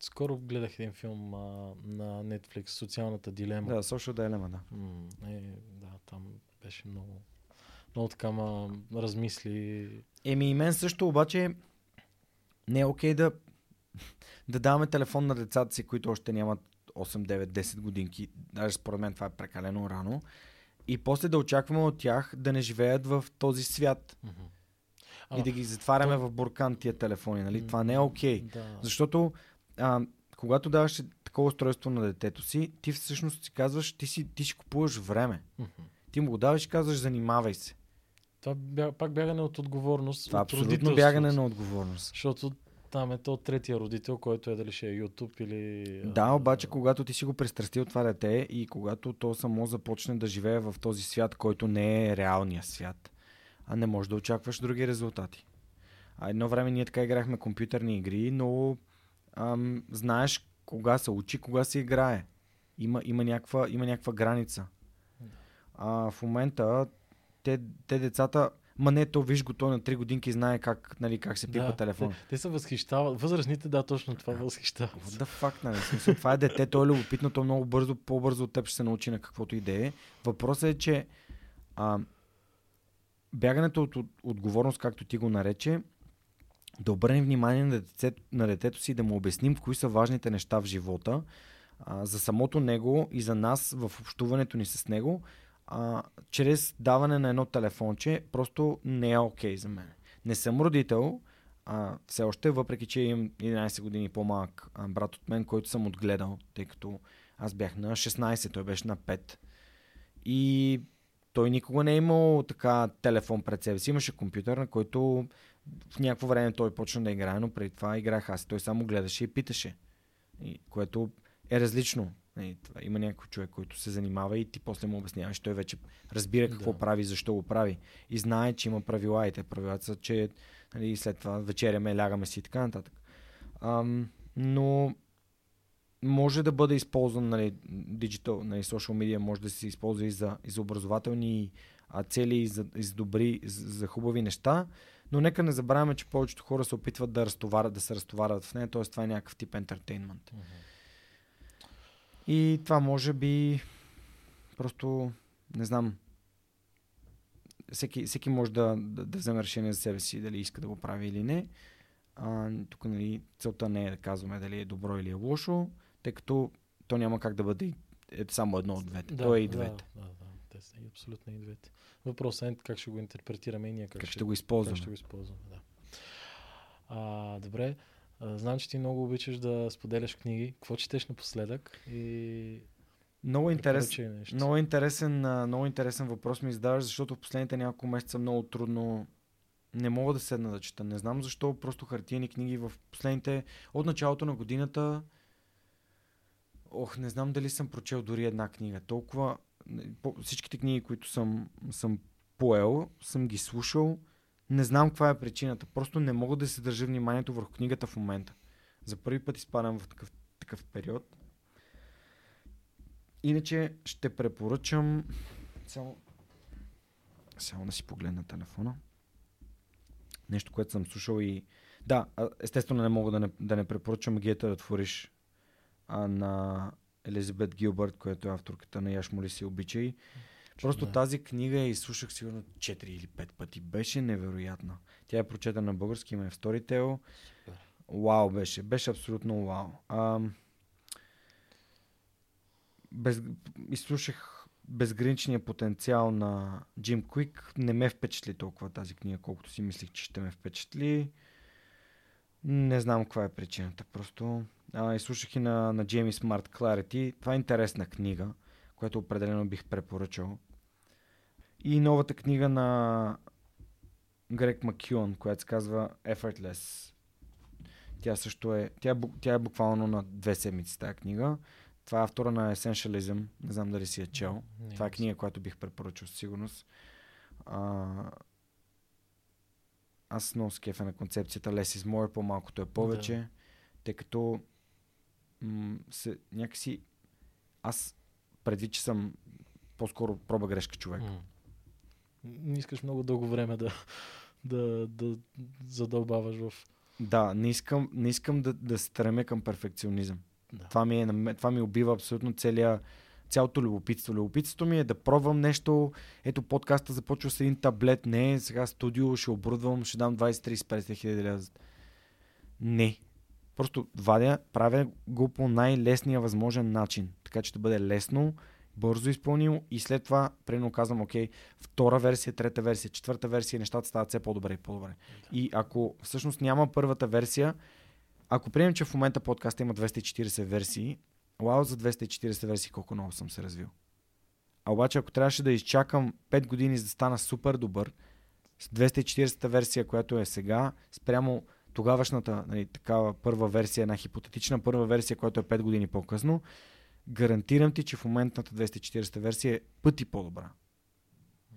Скоро гледах един филм а, на Netflix, Социалната дилема. Да, social dilemma, да. М, е, да, там беше много, много така ма размисли. Еми и мен също, обаче не е окей да, да даваме телефон на децата си, които още нямат 8, 9, 10 годинки. Даже според мен това е прекалено рано. И после да очакваме от тях да не живеят в този свят. Мгм. и А, да ги затваряме то- в буркан тия телефони. Нали? Това не е окей. Да. Защото а, когато даваш такова устройство на детето си, ти всъщност си казваш, ти си, ти си купуваш време. Мгм. Ти му го даваш и казваш, занимавай се. Това бя, пак бягане от отговорност. Това от абсолютно бягане на отговорност. Защото там е то третия родител, който е дали ще е YouTube или... Да, обаче когато ти си го пристрастил това дете и когато то само започне да живее в този свят, който не е реалният свят, а не можеш да очакваш други резултати. А едно време ние така играхме компютърни игри, но ам, знаеш кога се учи, кога се играе. Има, има, някаква, има някаква граница. А, в момента те, те децата, ма не, то виж го, той на 3 годинки знае как, нали, как се пипа да, телефон. Те, те се възхищават. Възрастните, да, точно това възхищават. The fuck, нали? Смисъл, това е дете, то е любопитно, то много бързо, по-бързо от теб ще се научи на каквото и да е. Въпросът е, че а, бягането от, от отговорност, както ти го нарече, да обърнем внимание на, дете, на детето си, да му обясним кои са важните неща в живота, а, за самото него и за нас в общуването ни с него, а, чрез даване на едно телефонче, просто не е окей за мен. Не съм родител, а, все още, въпреки че имам 11 години по-малък а, брат от мен, който съм отгледал, тъй като аз бях на 16, той беше на 5. И той никога не е имал така телефон пред себе си. Имаше компютър, на който в някакво време той почна да играе, но преди това играх аз. Той само гледаше и питаше. И, което е различно. И, това, има някой човек, който се занимава и ти после му обясняваш. Той вече разбира какво Да. прави, защо го прави. И знае, че има правила и те правилата са, че нали, след това вечеряме, лягаме си и така нататък. Ам, но може да бъде използван, нали, диджитал, нали, social media може да се използва и за, и за образователни а, цели, и за, и за добри, за, за хубави неща, но нека не забравяме, че повечето хора се опитват да, разтоварят, да се разтоварят в нея, т.е. това е някакъв тип ентертейнмент. Мгм. И това може би просто, не знам, всеки, всеки може да, да, да вземе решение за себе си, дали иска да го прави или не. А, тук нали, целта не е да казваме дали е добро или е лошо, тъй като то няма как да бъде е само едно от двете. Да, то е и двете. Да, да, да. Те са и абсолютно и двете. Въпросът е как ще го интерпретираме и ние как, Как ще го използваме? Как ще го използваме, да. А, добре. Знам, че ти много обичаш да споделяш книги. Какво четеш напоследък? И Много, интерес, много, интересен, много интересен въпрос ми задаваш, защото в последните няколко месеца много трудно не мога да седна да чета. Не знам защо, просто хартиени книги в последните... От началото на годината Ох, не знам дали съм прочел дори една книга. Толкова... Всичките книги, които съм, съм поел, съм ги слушал. Не знам каква е причината. Просто не мога да се държа вниманието върху книгата в момента. За първи път изпадам в такъв, такъв период. Иначе ще препоръчам... Само... Само да си погледна телефона. Нещо, което съм слушал и... Да, естествено не мога да не, да не препоръчам да твориш а, на Елизабет Гилбърт, която е авторката на Яш Моли си обичай. Просто Да. тази книга я изслушах сигурно 4 или 5 пъти. Беше невероятна. Тя е прочетена на български, има е в Storytel. Вау беше. Беше абсолютно вау. А, без, изслушах безграничния потенциал на Джим Куик. Не ме впечатли толкова тази книга, колкото си мислих, че ще ме впечатли. Не знам каква е причината. Просто а, изслушах и на, на Джейми Смарт Clarity. Това е интересна книга, която определено бих препоръчал. И новата книга на Грег Макюн, която се казва Effortless. Тя също е, тя, е тя е буквално на две седмици тази книга. Това е автора на Essentialism. Не знам дали си е чел. Не, Това е книга, която бих препоръчал със сигурност. А, аз много скефа на концепцията Less is more, по-малкото е повече, да. тъй като м- се, някакси аз предвид, че съм по-скоро проба грешка човек. Mm. Не искаш много дълго време да, да, да задълбаваш в... Да, не искам, не искам да, да стремя към перфекционизъм. Да. Това, ми е, това ми убива абсолютно целия, цялото любопитство. Любопитството ми е да пробвам нещо. Ето подкаста започва с един таблет. Не, сега студио ще оборудвам, ще дам 20, 30, 50 хиляди лева. Не. Просто вадя, правя го по най-лесния възможен начин. Така че да бъде лесно, бързо изпълнимо и след това, примерно казвам, окей, втора версия, трета версия, четвърта версия, нещата стават все по-добре и по-добре. Да. И ако всъщност няма първата версия, ако приемем, че в момента подкаста има 240 версии, вау, за 240 версии колко много съм се развил. А обаче, ако трябваше да изчакам 5 години за да стана супер добър, с 240 версия, която е сега, спрямо тогавашната нали, такава първа версия, една хипотетична първа версия, която е 5 години по-късно, гарантирам ти, че в моментната 240 версия е пъти по-добра.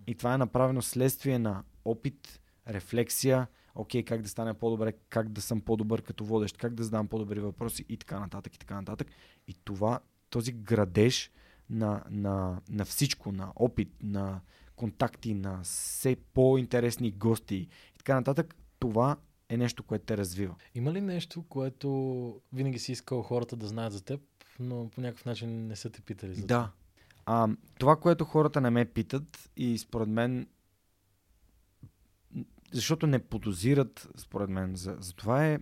И това е направено следствие на опит, рефлексия, окей, как да стане по-добре, как да съм по-добър като водещ, как да задам по-добри въпроси и така нататък, и така нататък. И това, този градеж на, на, на всичко, на опит, на контакти, на все по-интересни гости и така нататък, това е нещо, което те развива. Има ли нещо, което винаги си искал хората да знаят за теб, но по някакъв начин не са те питали за Да. А, това, което хората не ме питат и според мен защото не подозират, според мен, за, за това е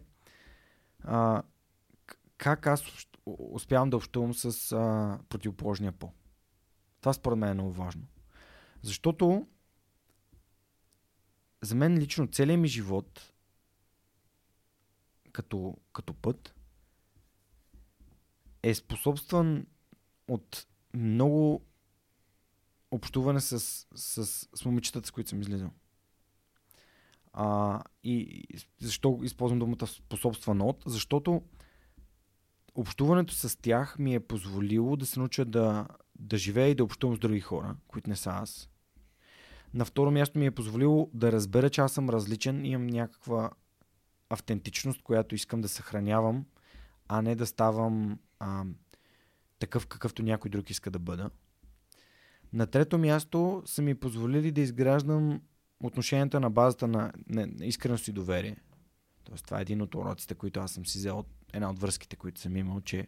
а, как аз успявам да общувам с а, противоположния пол. Това според мен е много важно. Защото за мен лично целият ми живот като, като път е способстван от много общуване с, с, с момичетата, с които съм излизал. А, и защо използвам думата способстван от? Защото общуването с тях ми е позволило да се науча да, да живея и да общувам с други хора, които не са аз. На второ място ми е позволило да разбера, че аз съм различен и имам някаква автентичност, която искам да съхранявам, а не да ставам а, такъв какъвто някой друг иска да бъда. На трето място са ми позволили да изграждам отношенията на базата на, на, на искреност и доверие. Тоест, това е един от уроците, които аз съм си взел, една от връзките, които съм имал, че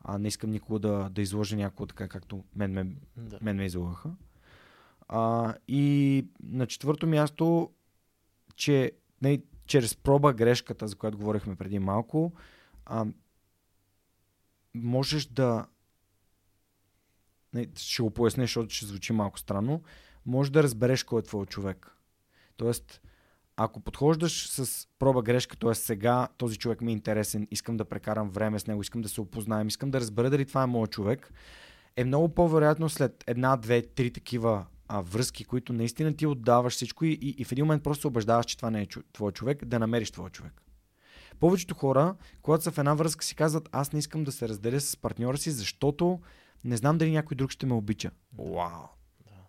а, не искам никога да, да изложа някого така, както мен ме, да. мен ме излагаха. А, и на четвърто място, че не, чрез проба грешката, за която говорихме преди малко, а, можеш да. Не, ще го поясня, защото ще звучи малко странно. Може да разбереш кой е твой човек. Тоест, ако подхождаш с проба грешка, т.е. сега този човек ми е интересен, искам да прекарам време с него, искам да се опознаем, искам да разбера дали това е моят човек, е много по-вероятно след една, две, три такива а, връзки, които наистина ти отдаваш всичко и, и, и в един момент просто се убеждаваш, че това не е твой човек, да намериш твой човек. Повечето хора, когато са в една връзка, си казват, аз не искам да се разделя с партньора си, защото не знам дали някой друг ще ме обича. Вау!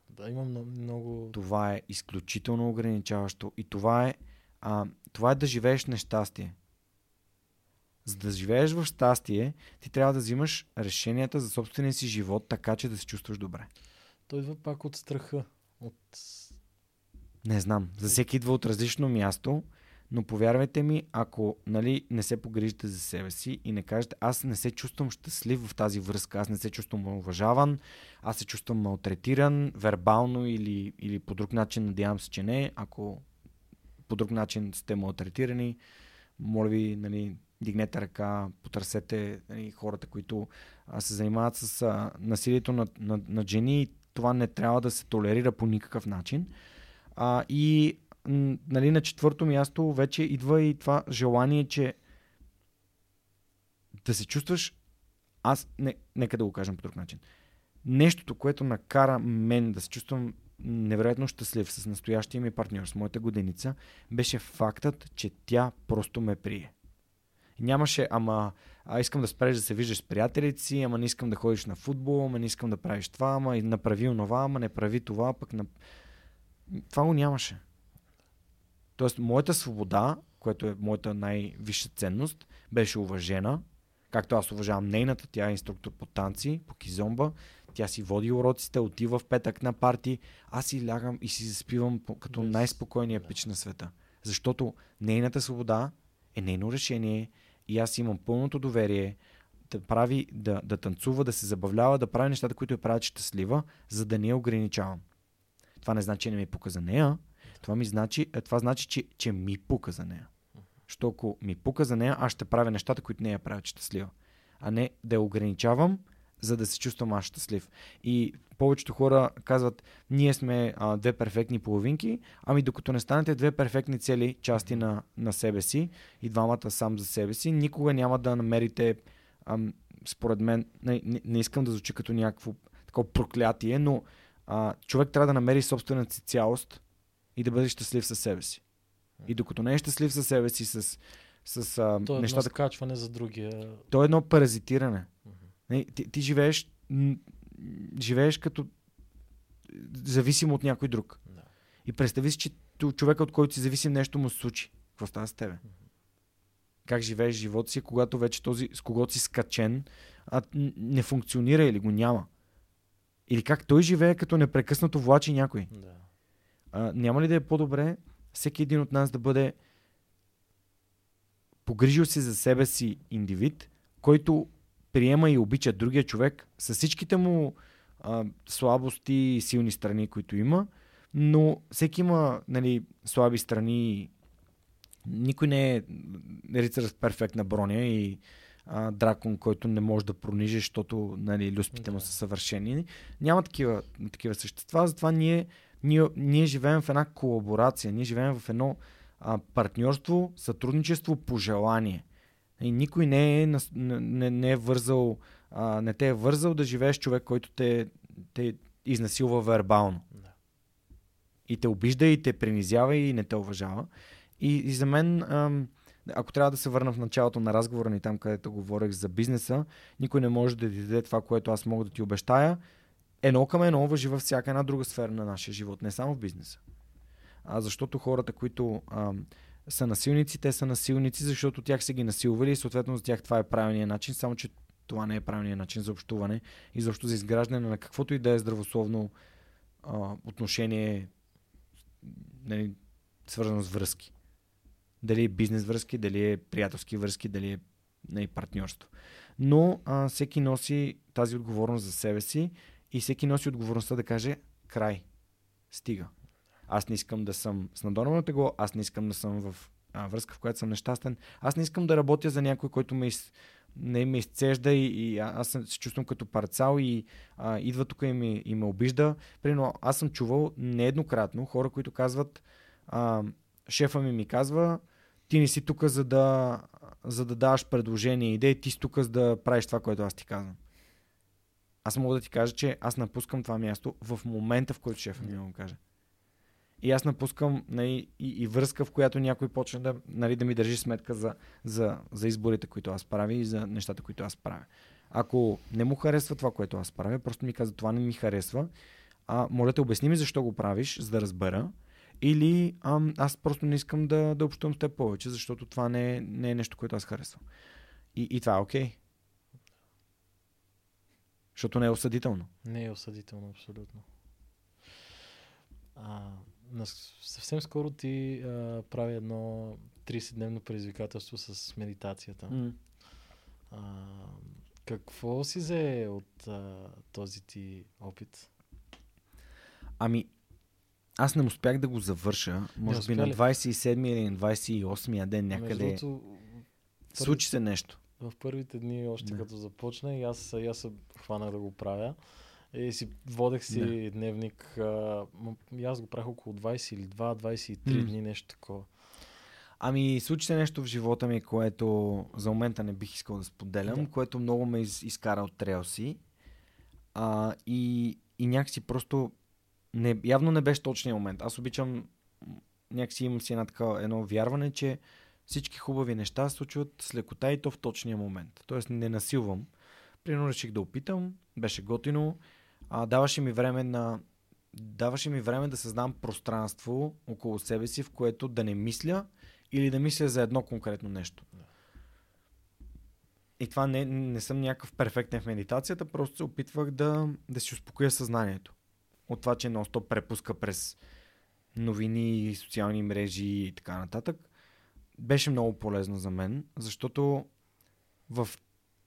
Да, има много... Това е изключително ограничаващо и това е, а, това е да живееш нещастие. За да живееш в щастие, ти трябва да взимаш решенията за собствения си живот, така че да се чувстваш добре. Той идва пак от страха. От... Не знам. За всеки идва от различно място но повярвайте ми, ако нали, не се погрижите за себе си и не кажете, аз не се чувствам щастлив в тази връзка, аз не се чувствам уважаван, аз се чувствам малтретиран, вербално или, или по друг начин, надявам се, че не. Ако по друг начин сте малтретирани, моля ви, нали, дигнете ръка, потърсете нали, хората, които а, се занимават с а, насилието на, на, на жени. Това не трябва да се толерира по никакъв начин. А, и нали, на четвърто място вече идва и това желание, че да се чувстваш. Аз, не, нека да го кажем по друг начин. Нещото, което накара мен да се чувствам невероятно щастлив с настоящия ми партньор, с моята годеница, беше фактът, че тя просто ме прие. Нямаше, ама а искам да спреш да се виждаш с приятелите си, ама не искам да ходиш на футбол, ама не искам да правиш това, ама направи онова, ама не прави това, пък на... Това го нямаше. Тоест, моята свобода, което е моята най-висша ценност, беше уважена, както аз уважавам нейната, тя е инструктор по танци, по кизомба, тя си води уроците, отива в петък на парти, аз си лягам и си заспивам като най-спокойния пич на света. Защото нейната свобода е нейно решение и аз имам пълното доверие да прави, да, да танцува, да се забавлява, да прави нещата, които я правят щастлива, за да не я ограничавам. Това не значи, че не ми пука за нея. Това, ми значи, е, това значи, че, че ми пука за нея. Що ако ми пука за нея, аз ще правя нещата, които не я правят щастлива. А не да я ограничавам, за да се чувствам аз щастлив. И повечето хора казват, ние сме а, две перфектни половинки, ами докато не станете две перфектни цели части на, на себе си и двамата сам за себе си, никога няма да намерите, ам, според мен, не, не, не искам да звучи като някакво такова проклятие, но а, човек трябва да намери собствената си цялост и да бъде щастлив със себе си. И докато не е щастлив със себе си, с, с а, То е нещата... едно скачване за другия. То е едно паразитиране. Не, ти, ти живееш, живееш като зависим от някой друг. Да. И представи си, че човека, от който си зависим, нещо му се случи. Какво става с тебе? Как живееш живота си, когато вече този, с когото си скачен, а, не функционира или го няма? Или как той живее, като непрекъснато влачи някой? Да. А, няма ли да е по-добре всеки един от нас да бъде погрижил се за себе си индивид, който приема и обича другия човек с всичките му а, слабости и силни страни, които има, но всеки има нали, слаби страни. Никой не е рицар с перфектна броня и а, дракон, който не може да пронижи, защото нали, люспите му Да. са съвършени. Няма такива, такива същества, затова ние, ние, ние живеем в една колаборация, ние живеем в едно а, партньорство, сътрудничество по желание. И никой не е, не, не, е вързал, а, не те е вързал да живееш човек, който те, те изнасилва вербално. Да. И те обижда, и те принизява, и не те уважава. И, и за мен, ам, ако трябва да се върна в началото на разговора ни там, където говорех за бизнеса, никой не може да ти даде това, което аз мога да ти обещая. Едно към едно въжи във всяка една друга сфера на нашия живот, не само в бизнеса. А защото хората, които ам, са насилници, те са насилници, защото тях са ги насилвали и съответно за тях това е правилният начин, само че това не е правилният начин за общуване и защо за изграждане на каквото и да е здравословно а, отношение, нали, свързано с връзки. Дали е бизнес връзки, дали е приятелски връзки, дали е нали, партньорство. Но а, всеки носи тази отговорност за себе си и всеки носи отговорността да каже край, стига. Аз не искам да съм с надорвано тегло, аз не искам да съм в а, връзка, в която съм нещастен. Аз не искам да работя за някой, който ме, из, не ме изцежда и, и аз се чувствам като парцал и а, идва тук и ме, и ме обижда. Примерно, аз съм чувал нееднократно хора, които казват, а, шефа ми ми казва, ти не си тук за да, за да даваш предложения и идеи, ти си тук за да правиш това, което аз ти казвам. Аз мога да ти кажа, че аз напускам това място в момента, в който шефа ми го каже. И аз напускам нали, и, и връзка, в която някой почне да, нали, да ми държи сметка за, за, за изборите, които аз правя и за нещата, които аз правя. Ако не му харесва това, което аз правя, просто ми казва, това не ми харесва, а, моля те, обясни ми защо го правиш, за да разбера. Или ам, аз просто не искам да, да общувам с теб повече, защото това не е, не е нещо, което аз харесвам. И, и това е окей. Защото не е осъдително. Не е осъдително, абсолютно. А, на, съвсем скоро ти а, прави едно 30-дневно предизвикателство с медитацията. Mm. А, какво си взе от а, този ти опит? Ами, аз не успях да го завърша. Може би на ли? 27 или на 28 ден Между някъде другото, Случи се нещо. В първите дни, още Да. като започна, и аз, и аз се хванах да го правя. И си водех си Да. дневник. А, и аз го правих около 22-23 М. дни, нещо такова. Ами, случи се нещо в живота ми, което за момента не бих искал да споделям, Да. което много ме из, изкара от трелси. А, и, и някакси просто не, явно не беше точния момент. Аз обичам, някакси имам си една такава, едно вярване, че всички хубави неща се случват с лекота и то в точния момент. Тоест не насилвам. Примерно реших да опитам, беше готино, а, даваше ми време на даваше ми време да създам пространство около себе си, в което да не мисля или да мисля за едно конкретно нещо. И това не, не съм някакъв перфектен в медитацията, просто се опитвах да, да си успокоя съзнанието. От това, че ностоп препуска през новини, социални мрежи и така нататък. Беше много полезно за мен, защото в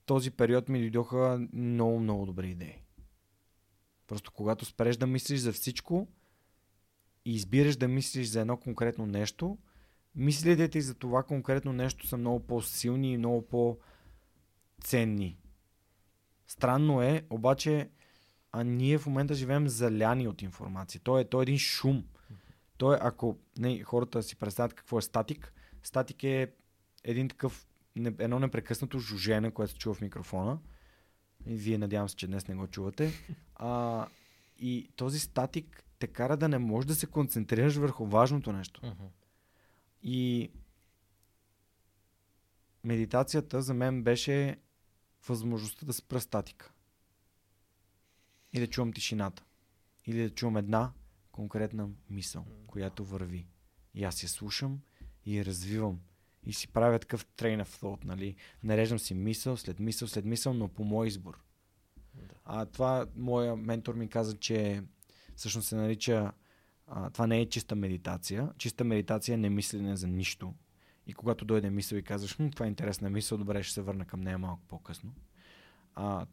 този период ми дойдоха много, много добри идеи. Просто когато спреш да мислиш за всичко и избираш да мислиш за едно конкретно нещо, мислите ти за това конкретно нещо са много по-силни и много по-ценни. Странно е, обаче, а ние в момента живеем заляни от информация. То е, то е един шум. То е, ако не, хората си представят какво е статик, статик е един такъв, едно непрекъснато жужене, което се чува в микрофона. И вие надявам се, че днес не го чувате. А, и този статик те кара да не можеш да се концентрираш върху важното нещо. Мгм. И медитацията за мен беше възможността да спра статика. И да чувам тишината. Или да чувам една конкретна мисъл, която върви. И аз я слушам и я развивам. И си правя такъв train of thought, нали? Нареждам си мисъл след мисъл след мисъл, но по мой избор. Да. А това моя ментор ми каза, че всъщност се нарича а, това не е чиста медитация. Чиста медитация е не мислене за нищо. И когато дойде мисъл и казваш, хм, това е интересна мисъл, добре, ще се върна към нея малко по-късно. А,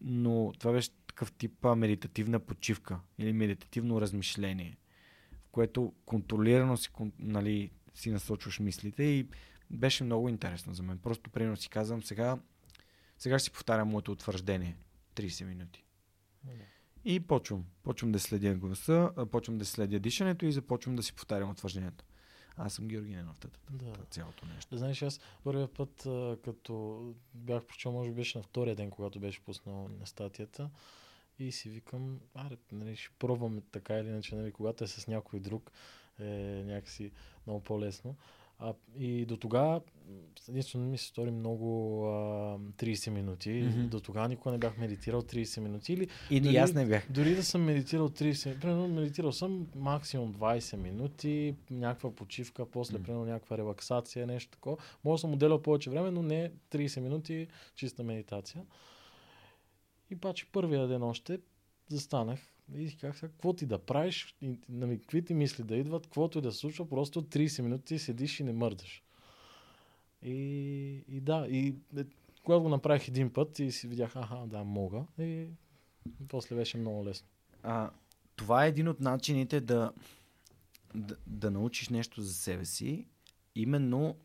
но това беше такъв тип медитативна почивка или медитативно размишление, в което контролирано си, нали, си насочваш мислите и беше много интересно за мен. Просто примерно си казвам, сега, сега ще си повтарям моето утвърждение. 30 минути. И почвам. Почвам да следя гласа, почвам да следя дишането и започвам да си повтарям утвърждението. Аз съм Георги Ненов, Да. цялото нещо. Знаеш, аз първият път, като бях прочел, може би беше на втория ден, когато беше пуснал на статията, и си викам, аре, нали, ще пробвам така или иначе, нали, когато е с някой друг, е някакси много по-лесно. А, и до тогава, единствено ми се стори много а, 30 минути. Мгм. До тогава никога не бях медитирал 30 минути. Или И, Дори- аз не бях. дори да съм медитирал 30 минути, примерно медитирал съм максимум 20 минути, някаква почивка, после М. примерно някаква релаксация, нещо такова. Може да съм отделял повече време, но не 30 минути чиста медитация. И паче първия ден още застанах и казах, сега, какво ти да правиш, и, нали, какви ти мисли да идват, каквото и да се случва, просто 30 минути седиш и не мърдаш. И, и да, и е, когато го направих един път и си видях, аха, да, мога. И после беше много лесно. А, това е един от начините да, да, да научиш нещо за себе си, именно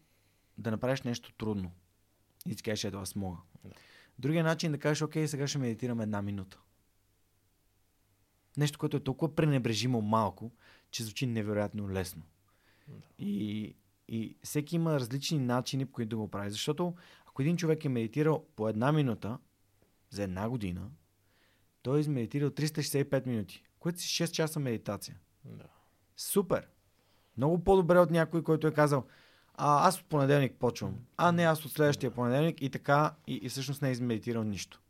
да направиш нещо трудно. И ти кажеш, ето аз мога. Да. Другия начин е да кажеш, окей, сега ще медитирам една минута. Нещо, което е толкова пренебрежимо малко, че звучи невероятно лесно. Да. И, и всеки има различни начини, по които да го прави. Защото ако един човек е медитирал по една минута за една година, той е измедитирал 365 минути, което си 6 часа медитация. Да. Супер! Много по-добре от някой, който е казал а, аз от понеделник почвам. А, не, аз от следващия понеделник и така, и, и всъщност не е измедитирал нищо.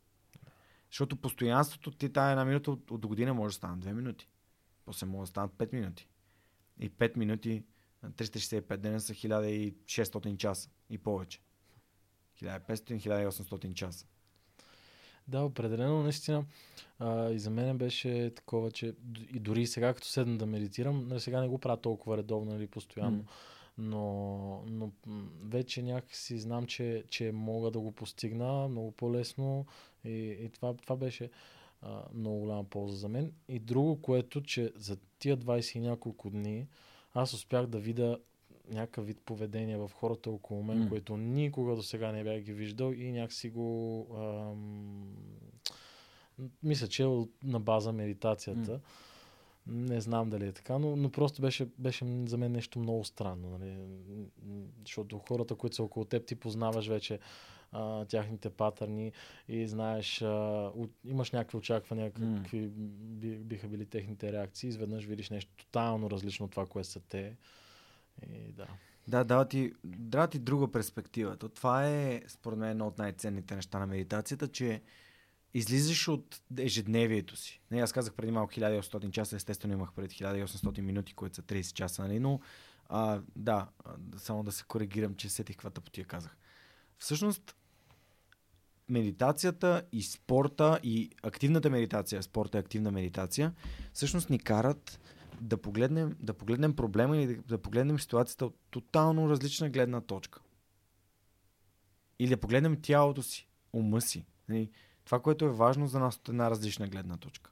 Защото постоянството ти тая една минута от, от година може да стане 2 минути. После може да станат 5 минути. И 5 минути, на 365 дена са 1600 часа и повече. 1500-1800 часа. Да, определено, наистина. А, и за мен беше такова, че и дори сега, като седна да медитирам, нали, сега не го правя толкова редовно или постоянно, М. но, но вече някакси знам, че, че мога да го постигна много по-лесно и, и това, това беше а, много голяма полза за мен. И друго, което, че за тия 20 и няколко дни аз успях да видя някакъв вид поведение в хората около мен, М. което никога до сега не бях ги виждал и някакси го... Ам, мисля, че е на база медитацията. Не знам дали е така, но, но просто беше, беше за мен нещо много странно. Нали? Защото хората, които са около теб, ти познаваш вече а, тяхните патърни и знаеш, а, от, имаш някакви очаквания какви би, биха били техните реакции. Изведнъж видиш нещо тотално различно от това, което са те. И да. Да, дава ти, дава ти друга перспектива. То това е, според мен, едно от най-ценните неща на медитацията, че излизаш от ежедневието си. Не, аз казах преди малко 1800 часа, естествено имах пред 1800 минути, които са 30 часа, нали? но а, да, само да се коригирам, че сетих каква тъпотия казах. Всъщност, медитацията и спорта и активната медитация, спорта е активна медитация, всъщност ни карат да погледнем, да погледнем проблема или да, да погледнем ситуацията от тотално различна гледна точка. Или да погледнем тялото си, ума си. Нали? Това, което е важно за нас от една различна гледна точка.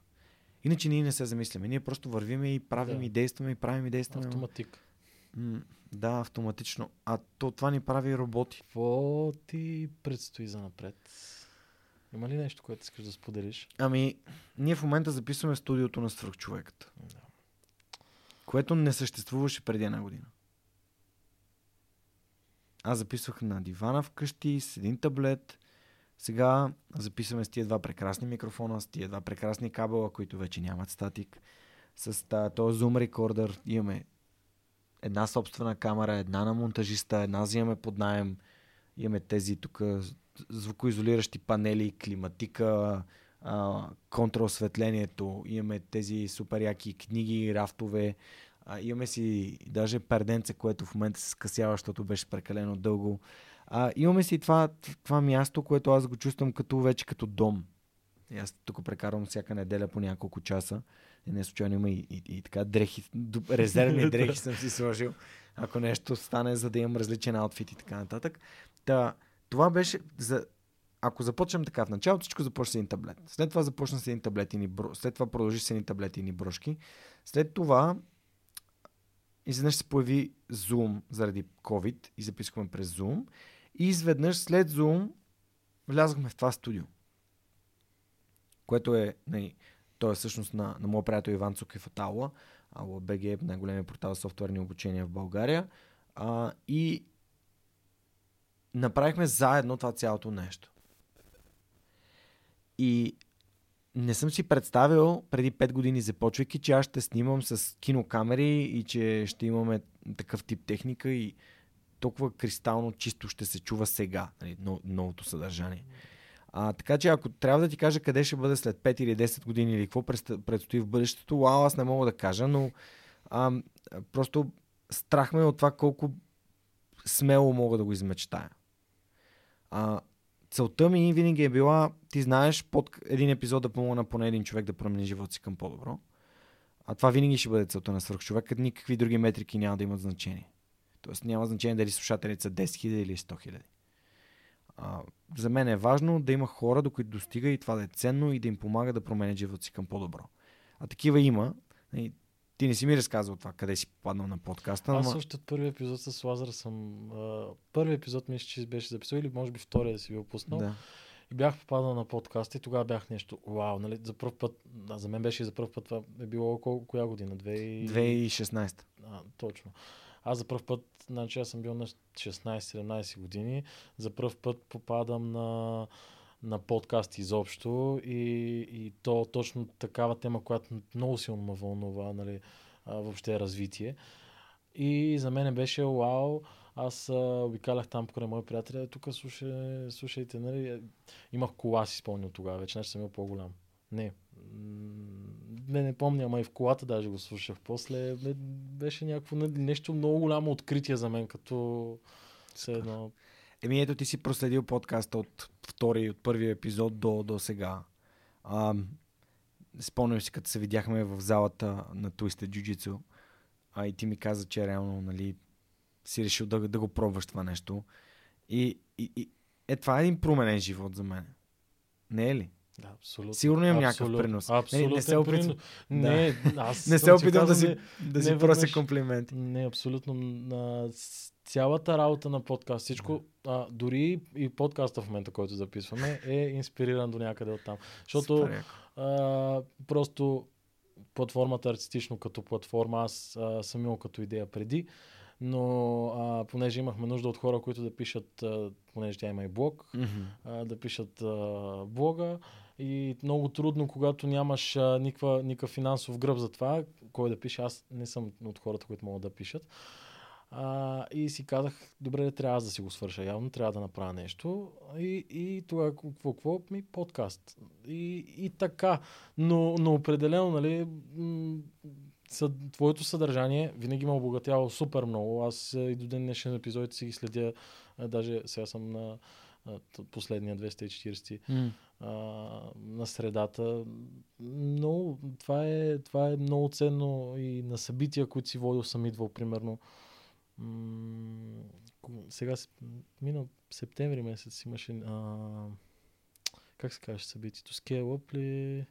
Иначе ние не се замисляме. Ние просто вървиме и правим Да. и действаме и правим и действаме. Автоматик. М, да, автоматично. А то това ни прави роботи. Какво ти предстои за напред? Има ли нещо, което искаш да споделиш? Ами, ние в момента записваме студиото на свръхчовекът. Да. Което не съществуваше преди една година. Аз записвах на дивана вкъщи с един таблет. Сега записваме с тия два прекрасни микрофона, с тия два прекрасни кабела, които вече нямат статик. С този Zoom рекордър имаме една собствена камера, една на монтажиста, една взимаме под найем. Имаме тези тук звукоизолиращи панели, климатика, контраосветлението, имаме тези супер яки книги, рафтове, а, имаме си даже перденце, което в момента се скъсява, защото беше прекалено дълго. А, имаме си това, това място, което аз го чувствам като вече като дом. И аз тук прекарвам всяка неделя по няколко часа. И не случайно има и, и, и така дрехи, резервни дрехи съм си сложил, ако нещо стане, за да имам различен аутфит и така нататък. Та, това беше за... Ако започнем така в началото, всичко започна с един таблет. След това започна с един таблет и ни бро... след това продължи с едни таблети и ни брошки. След това изведнъж се появи Zoom заради COVID и записахме през Zoom. И изведнъж след Zoom влязахме в това студио. Което е, нали, то е всъщност на, на моят приятел Иван Цукев от Аула. Аула БГ е най-големия портал за софтуерни обучения в България. А, и направихме заедно това цялото нещо. И не съм си представил преди 5 години започвайки, че аз ще снимам с кинокамери и че ще имаме такъв тип техника и толкова кристално чисто ще се чува сега, нали, но- новото съдържание. А, така че ако трябва да ти кажа къде ще бъде след 5 или 10 години или какво предстои в бъдещето, вау, аз не мога да кажа, но а, просто страх ме е от това колко смело мога да го измечтая. А, целта ми винаги е била, ти знаеш, под един епизод да помогна поне един човек да промени живота си към по-добро. А това винаги ще бъде целта на свърхчовека. Никакви други метрики няма да имат значение. Тоест няма значение дали слушателите са 10 000 или 100 000. А, за мен е важно да има хора, до които достига и това да е ценно и да им помага да променят живота си към по-добро. А такива има. И ти не си ми разказвал това, къде си попаднал на подкаста. Аз още от първи епизод с Лазар съм... А, първи епизод мисля, че беше записал или може би втория да си бил пуснал. Да. И бях попаднал на подкаста и тогава бях нещо, вау, нали, за първ път, да, за мен беше за първ път, това е било колко, коя година? 2... 2016. А, точно. Аз за първ път, значи аз съм бил на 16-17 години, за първ път попадам на, на подкаст изобщо и, и то точно такава тема, която много силно ме вълнува, нали, въобще развитие. И за мен беше вау, аз а, обикалях там покрай мои приятели, тук слушай, слушайте, нали, е, имах кола, си спомням тогава, вече нещо съм бил по-голям. Не, не, не помня, ама и в колата даже го слушах. После бе, беше някакво не- нещо много голямо откритие за мен, като все едно. Еми ето ти си проследил подкаста от втори, от първия епизод до, до сега. А, спомням си, като се видяхме в залата на Twisted Jiu-Jitsu, а и ти ми каза, че реално нали, си решил да, да го пробваш това нещо. И, и, и е, това е един променен живот за мен. Не е ли? Да, абсолютно. Сигурно имам някакъв принос. Абсолютно. Не, не се опитвам, Не, аз не се опитвам да си, да си прося комплименти. Не, абсолютно. На цялата работа на подкаст, всичко, а, дори и подкаста в момента, който записваме, е инспириран до някъде от там. Защото а, просто платформата артистично като платформа, аз а, съм имал като идея преди, но а, понеже имахме нужда от хора, които да пишат, а, понеже тя има и блог, Мгм. а, да пишат а, блога и много трудно, когато нямаш никакъв финансов гръб за това, кой да пише. Аз не съм от хората, които могат да пишат. А, и си казах, добре, трябва да си го свърша. Явно трябва да направя нещо. И, и тогава какво, какво? Ми подкаст. И, и така. Но, но определено, нали, м- твоето съдържание винаги ме обогатява супер много. Аз а, и до ден днешен епизодите си ги следя. Даже сега съм на последния 240 М. а, на средата. Но това е, това е много ценно и на събития, които си водил съм идвал, примерно. М- сега, минал септември месец имаше а, как се каже събитието? Scale Up ли?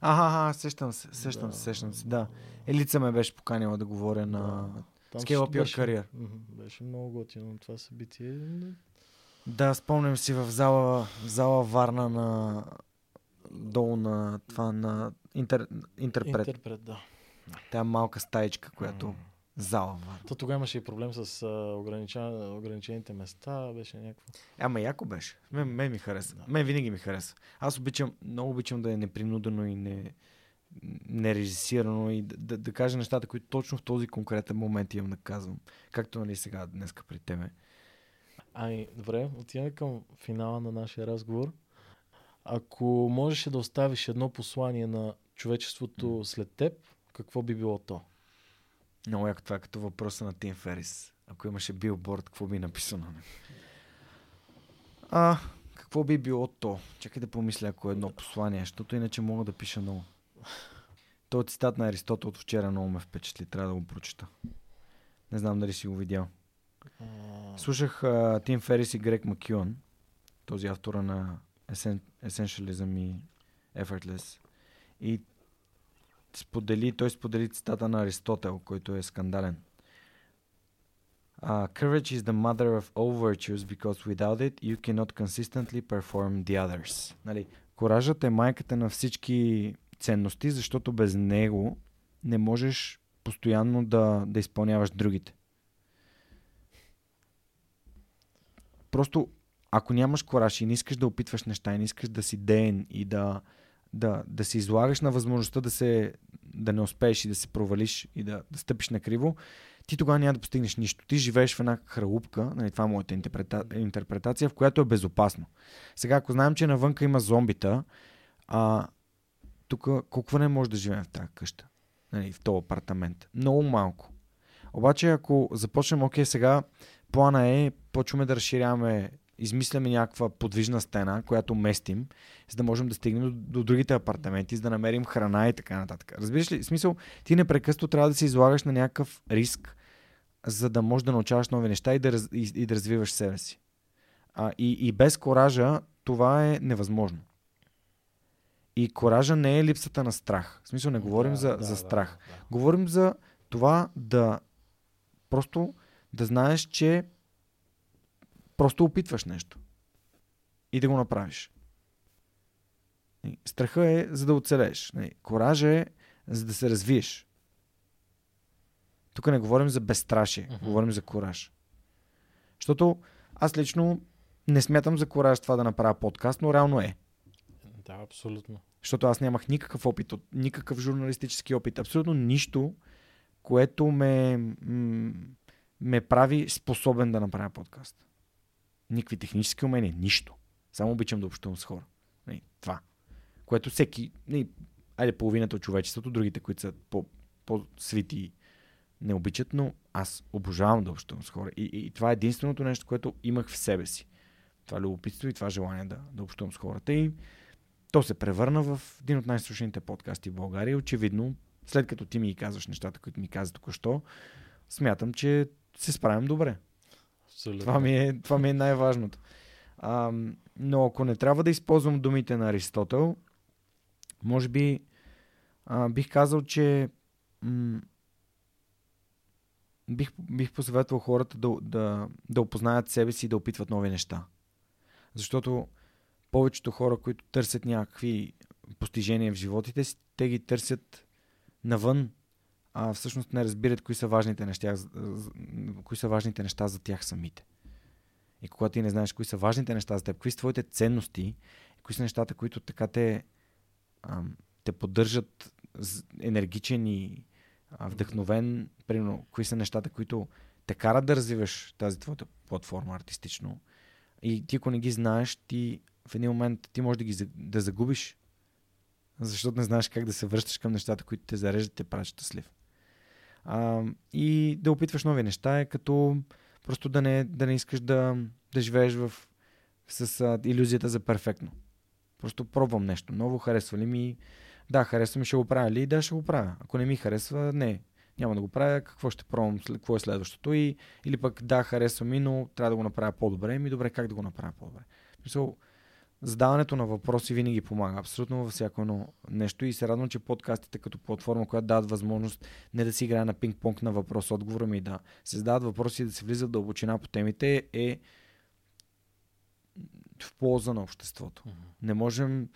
Аха, аха, сещам се, сещам Да. се, сещам се, да. Елица ме беше поканила да говоря на Да. Там Scale Up ще Your беше- Career. Беше много готино това събитие. Да, спомням си в зала, в зала Варна на долу на това на интер, интерпрет. Интерпрет, да. Тя малка стаичка, която зала Варна. То тогава имаше и проблем с а, огранича- ограничените места. Беше някакво. Ама яко беше. Мен, мен ми хареса. Да. Мен винаги ми хареса. Аз обичам, много обичам да е непринудено и не, нережисирано и да, да, да кажа нещата, които точно в този конкретен момент имам да казвам. Както нали сега, днеска при тебе. Ами, добре, отиваме към финала на нашия разговор. Ако можеше да оставиш едно послание на човечеството след теб, какво би било то? Много яко това е като въпроса на Тим Ферис. Ако имаше билборд, какво би написал на него? А, какво би било то? Чакай да помисля, ако е едно послание, защото иначе мога да пиша много. Той цитат на Аристотел от вчера много ме впечатли. Трябва да го прочета. Не знам дали си го видял. Слушах а, Тим Ферис и Грег Макюан, този автора на Essen- Essentialism и Effortless. И сподели, той сподели цитата на Аристотел, който е скандален. Uh, courage is the mother of all virtues because without it you cannot consistently perform the others. Нали, коражът е майката на всички ценности, защото без него не можеш постоянно да, да изпълняваш другите. Просто ако нямаш кораж и не искаш да опитваш неща и не искаш да си ден и да, да, да се излагаш на възможността да, се, да не успееш и да се провалиш и да, да стъпиш на криво, ти тогава няма да постигнеш нищо. Ти живееш в една хралупка, нали, това е моята интерпрета, интерпретация, в която е безопасно. Сега, ако знаем, че навънка има зомбита, а, тук колко не може да живеем в тази къща, нали, в този апартамент? Много малко. Обаче, ако започнем, окей, сега плана е, почваме да разширяваме, измисляме някаква подвижна стена, която местим, за да можем да стигнем до, до другите апартаменти, за да намерим храна и така нататък. Разбираш ли? В смисъл, ти непрекъснато трябва да се излагаш на някакъв риск, за да можеш да научаваш нови неща и да, раз, и, и да развиваш себе си. А, и, и без коража това е невъзможно. И коража не е липсата на страх. В смисъл не говорим Да, за, да, за да, страх. да. Говорим за това да просто да знаеш, че просто опитваш нещо и да го направиш. Страха е за да оцелееш. Нали, Коража е за да се развиеш. Тук не говорим за безстрашие, Мгм. говорим за кораж. Защото аз лично не смятам за кораж това да направя подкаст, но реално е. Да, абсолютно. Защото аз нямах никакъв опит, никакъв журналистически опит, абсолютно нищо, което ме, м- ме прави способен да направя подкаст. Никакви технически умения, нищо. Само обичам да общувам с хора. Не, това. Което всеки, не, айде половината от човечеството, другите, които са по, по-свити, не обичат, но аз обожавам да общувам с хора. И, и, и това е единственото нещо, което имах в себе си. Това любопитство и това желание да, да общувам с хората. И то се превърна в един от най-слушаните подкасти в България. Очевидно, след като ти ми казваш нещата, които ми каза току-що, смятам, че се справям добре. Абсолютно. Това ми е, това ми е най-важното. А, но ако не трябва да използвам думите на Аристотел, може би а, бих казал, че м- бих, бих посъветвал хората да, да, да опознаят себе си и да опитват нови неща. Защото повечето хора, които търсят някакви постижения в животите си, те ги търсят навън, а всъщност не разбират кои са важните неща, кои са важните неща за тях самите. И когато ти не знаеш кои са важните неща за теб, кои са твоите ценности, кои са нещата, които така те, а, те поддържат енергичен и а, вдъхновен, примерно, кои са нещата, които те карат да развиваш тази твоята платформа артистично. И ти, ако не ги знаеш, ти в един момент ти можеш да ги да загубиш, защото не знаеш как да се връщаш към нещата, които те зареждат, те правят щастлив. А, и да опитваш нови неща е като просто да не, да не искаш да, да живееш в, с а, иллюзията за перфектно. Просто пробвам нещо ново, харесва ли ми, да, харесва ми, ще го правя ли? Да, ще го правя. Ако не ми харесва, не. Няма да го правя, какво ще пробвам, какво е следващото и, или пък да, харесва ми, но трябва да го направя по-добре. Ми добре, как да го направя по-добре? Мисъл, задаването на въпроси винаги помага. Абсолютно във всяко едно нещо. И се радвам, че подкастите като платформа, която дадат възможност не да си играе на пинг-понг на въпрос-отговора ми, да се задават въпроси и да се влиза в дълбочина по темите, е в полза на обществото. Mm-hmm. Не можем.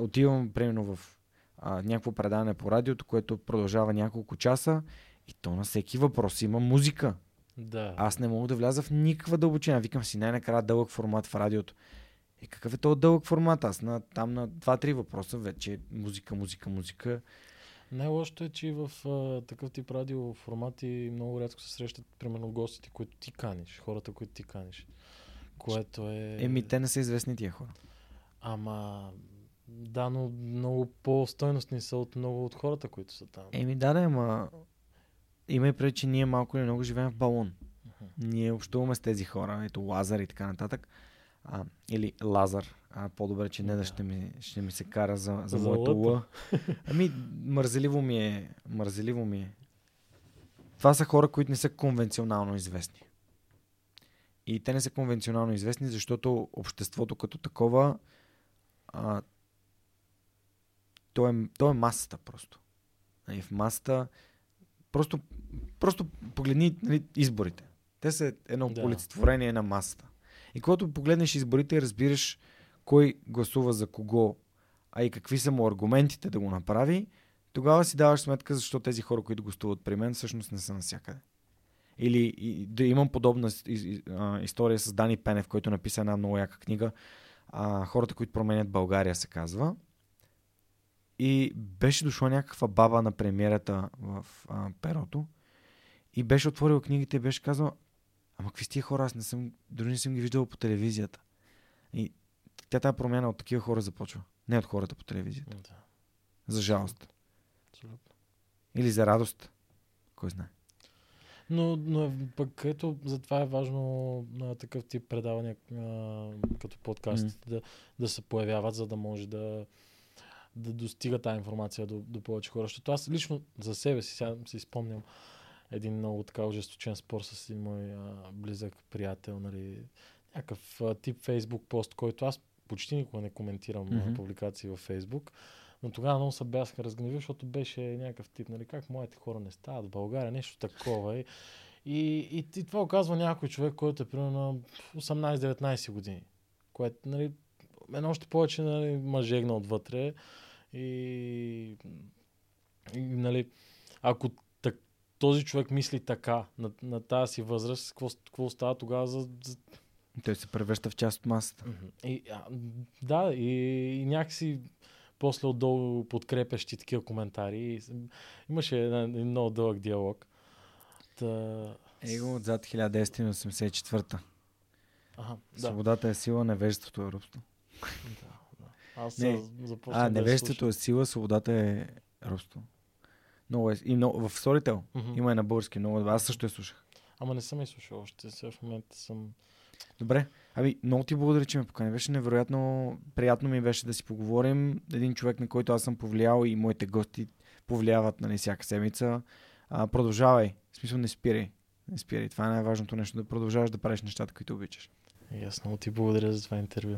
Отивам, примерно, в а, някакво предаване по радиото, което продължава няколко часа и то на всеки въпрос има музика. Да. Аз не мога да вляза в никаква дълбочина. Викам си най-накрая дълъг формат в радиото. И какъв е този дълъг формат? Аз на, там на 2-3 въпроса вече музика, музика, музика. Най-лошото е, че в а, такъв тип радио формати много рядко се срещат, примерно, гостите, които ти каниш, хората, които ти каниш. Което е... Еми, те не са известни тия хора. Ама, да, но много по-стойностни са от много от хората, които са там. Еми, да, да, ама има и преди, че ние малко или много живеем в балон. Uh-huh. Ние общуваме с тези хора, ето Лазар и така нататък. А, или Лазар. А, по-добре, че не да ще ми, ще ми се кара за, за, за моето Л. Ами, мързеливо ми е. Мързеливо ми е. Това са хора, които не са конвенционално известни. И те не са конвенционално известни, защото обществото като такова а, то, е, то е масата просто. И нали, в масата просто, просто погледни нали, изборите. Те са едно да. олицетворение на масата. И когато погледнеш изборите разбираш кой гласува за кого, а и какви са му аргументите да го направи, тогава си даваш сметка защо тези хора, които гостуват при мен, всъщност не са навсякъде. Или и, да имам подобна история с Дани Пенев, който написа една много яка книга. А, хората, които променят България, се казва. И беше дошла някаква баба на премиерата в а, перото и беше отворила книгите и беше казала, ама какви сте хора, аз не съм, дори не съм ги виждал по телевизията. И тя тази промяна от такива хора започва. Не от хората по телевизията. Да. За жалост. Абсолютно. Или за радост. Кой знае. Но, но пък ето, затова е важно на такъв тип предавания а, като подкастите mm. да, да се появяват, за да може да, да достига тази информация до, до повече хора. Защото аз лично за себе си, сега си спомням един много така ожесточен спор с един мой а, близък приятел, нали, някакъв а, тип фейсбук пост, който аз почти никога не коментирам mm-hmm. публикации във Фейсбук. Но тогава много се бях разгневил, защото беше някакъв тип, нали, как моите хора не стават в България, нещо такова. И, и, и, и това оказва някой човек, който е примерно на 18-19 години. Което, нали, едно още повече нали, мъжегна отвътре. И, и нали, ако този човек мисли така на, на тази си възраст, какво, какво става тогава за, за... Той се превръща в част от масата. И, а, да, и, и някакси после отдолу подкрепящи такива коментари. Имаше един много дълъг диалог. Та... Его отзад 1984. Ага, да. Свободата е сила, невежеството е робство. Да. Аз не. А, невежеството да е сила, свободата е робство. Много е. И много, в Storytel mm-hmm. има и на български много. Аз също я слушах. Ама не съм я слушал още. Сега в момента съм... Добре. Ами, много ти благодаря, че ме покани. Беше невероятно приятно ми беше да си поговорим. Един човек, на който аз съм повлиял и моите гости повлияват нали, всяка седмица. А, продължавай. В смисъл не спирай. Не спирай. Това е най-важното нещо. Да продължаваш да правиш нещата, които обичаш. Много ти благодаря за това интервю.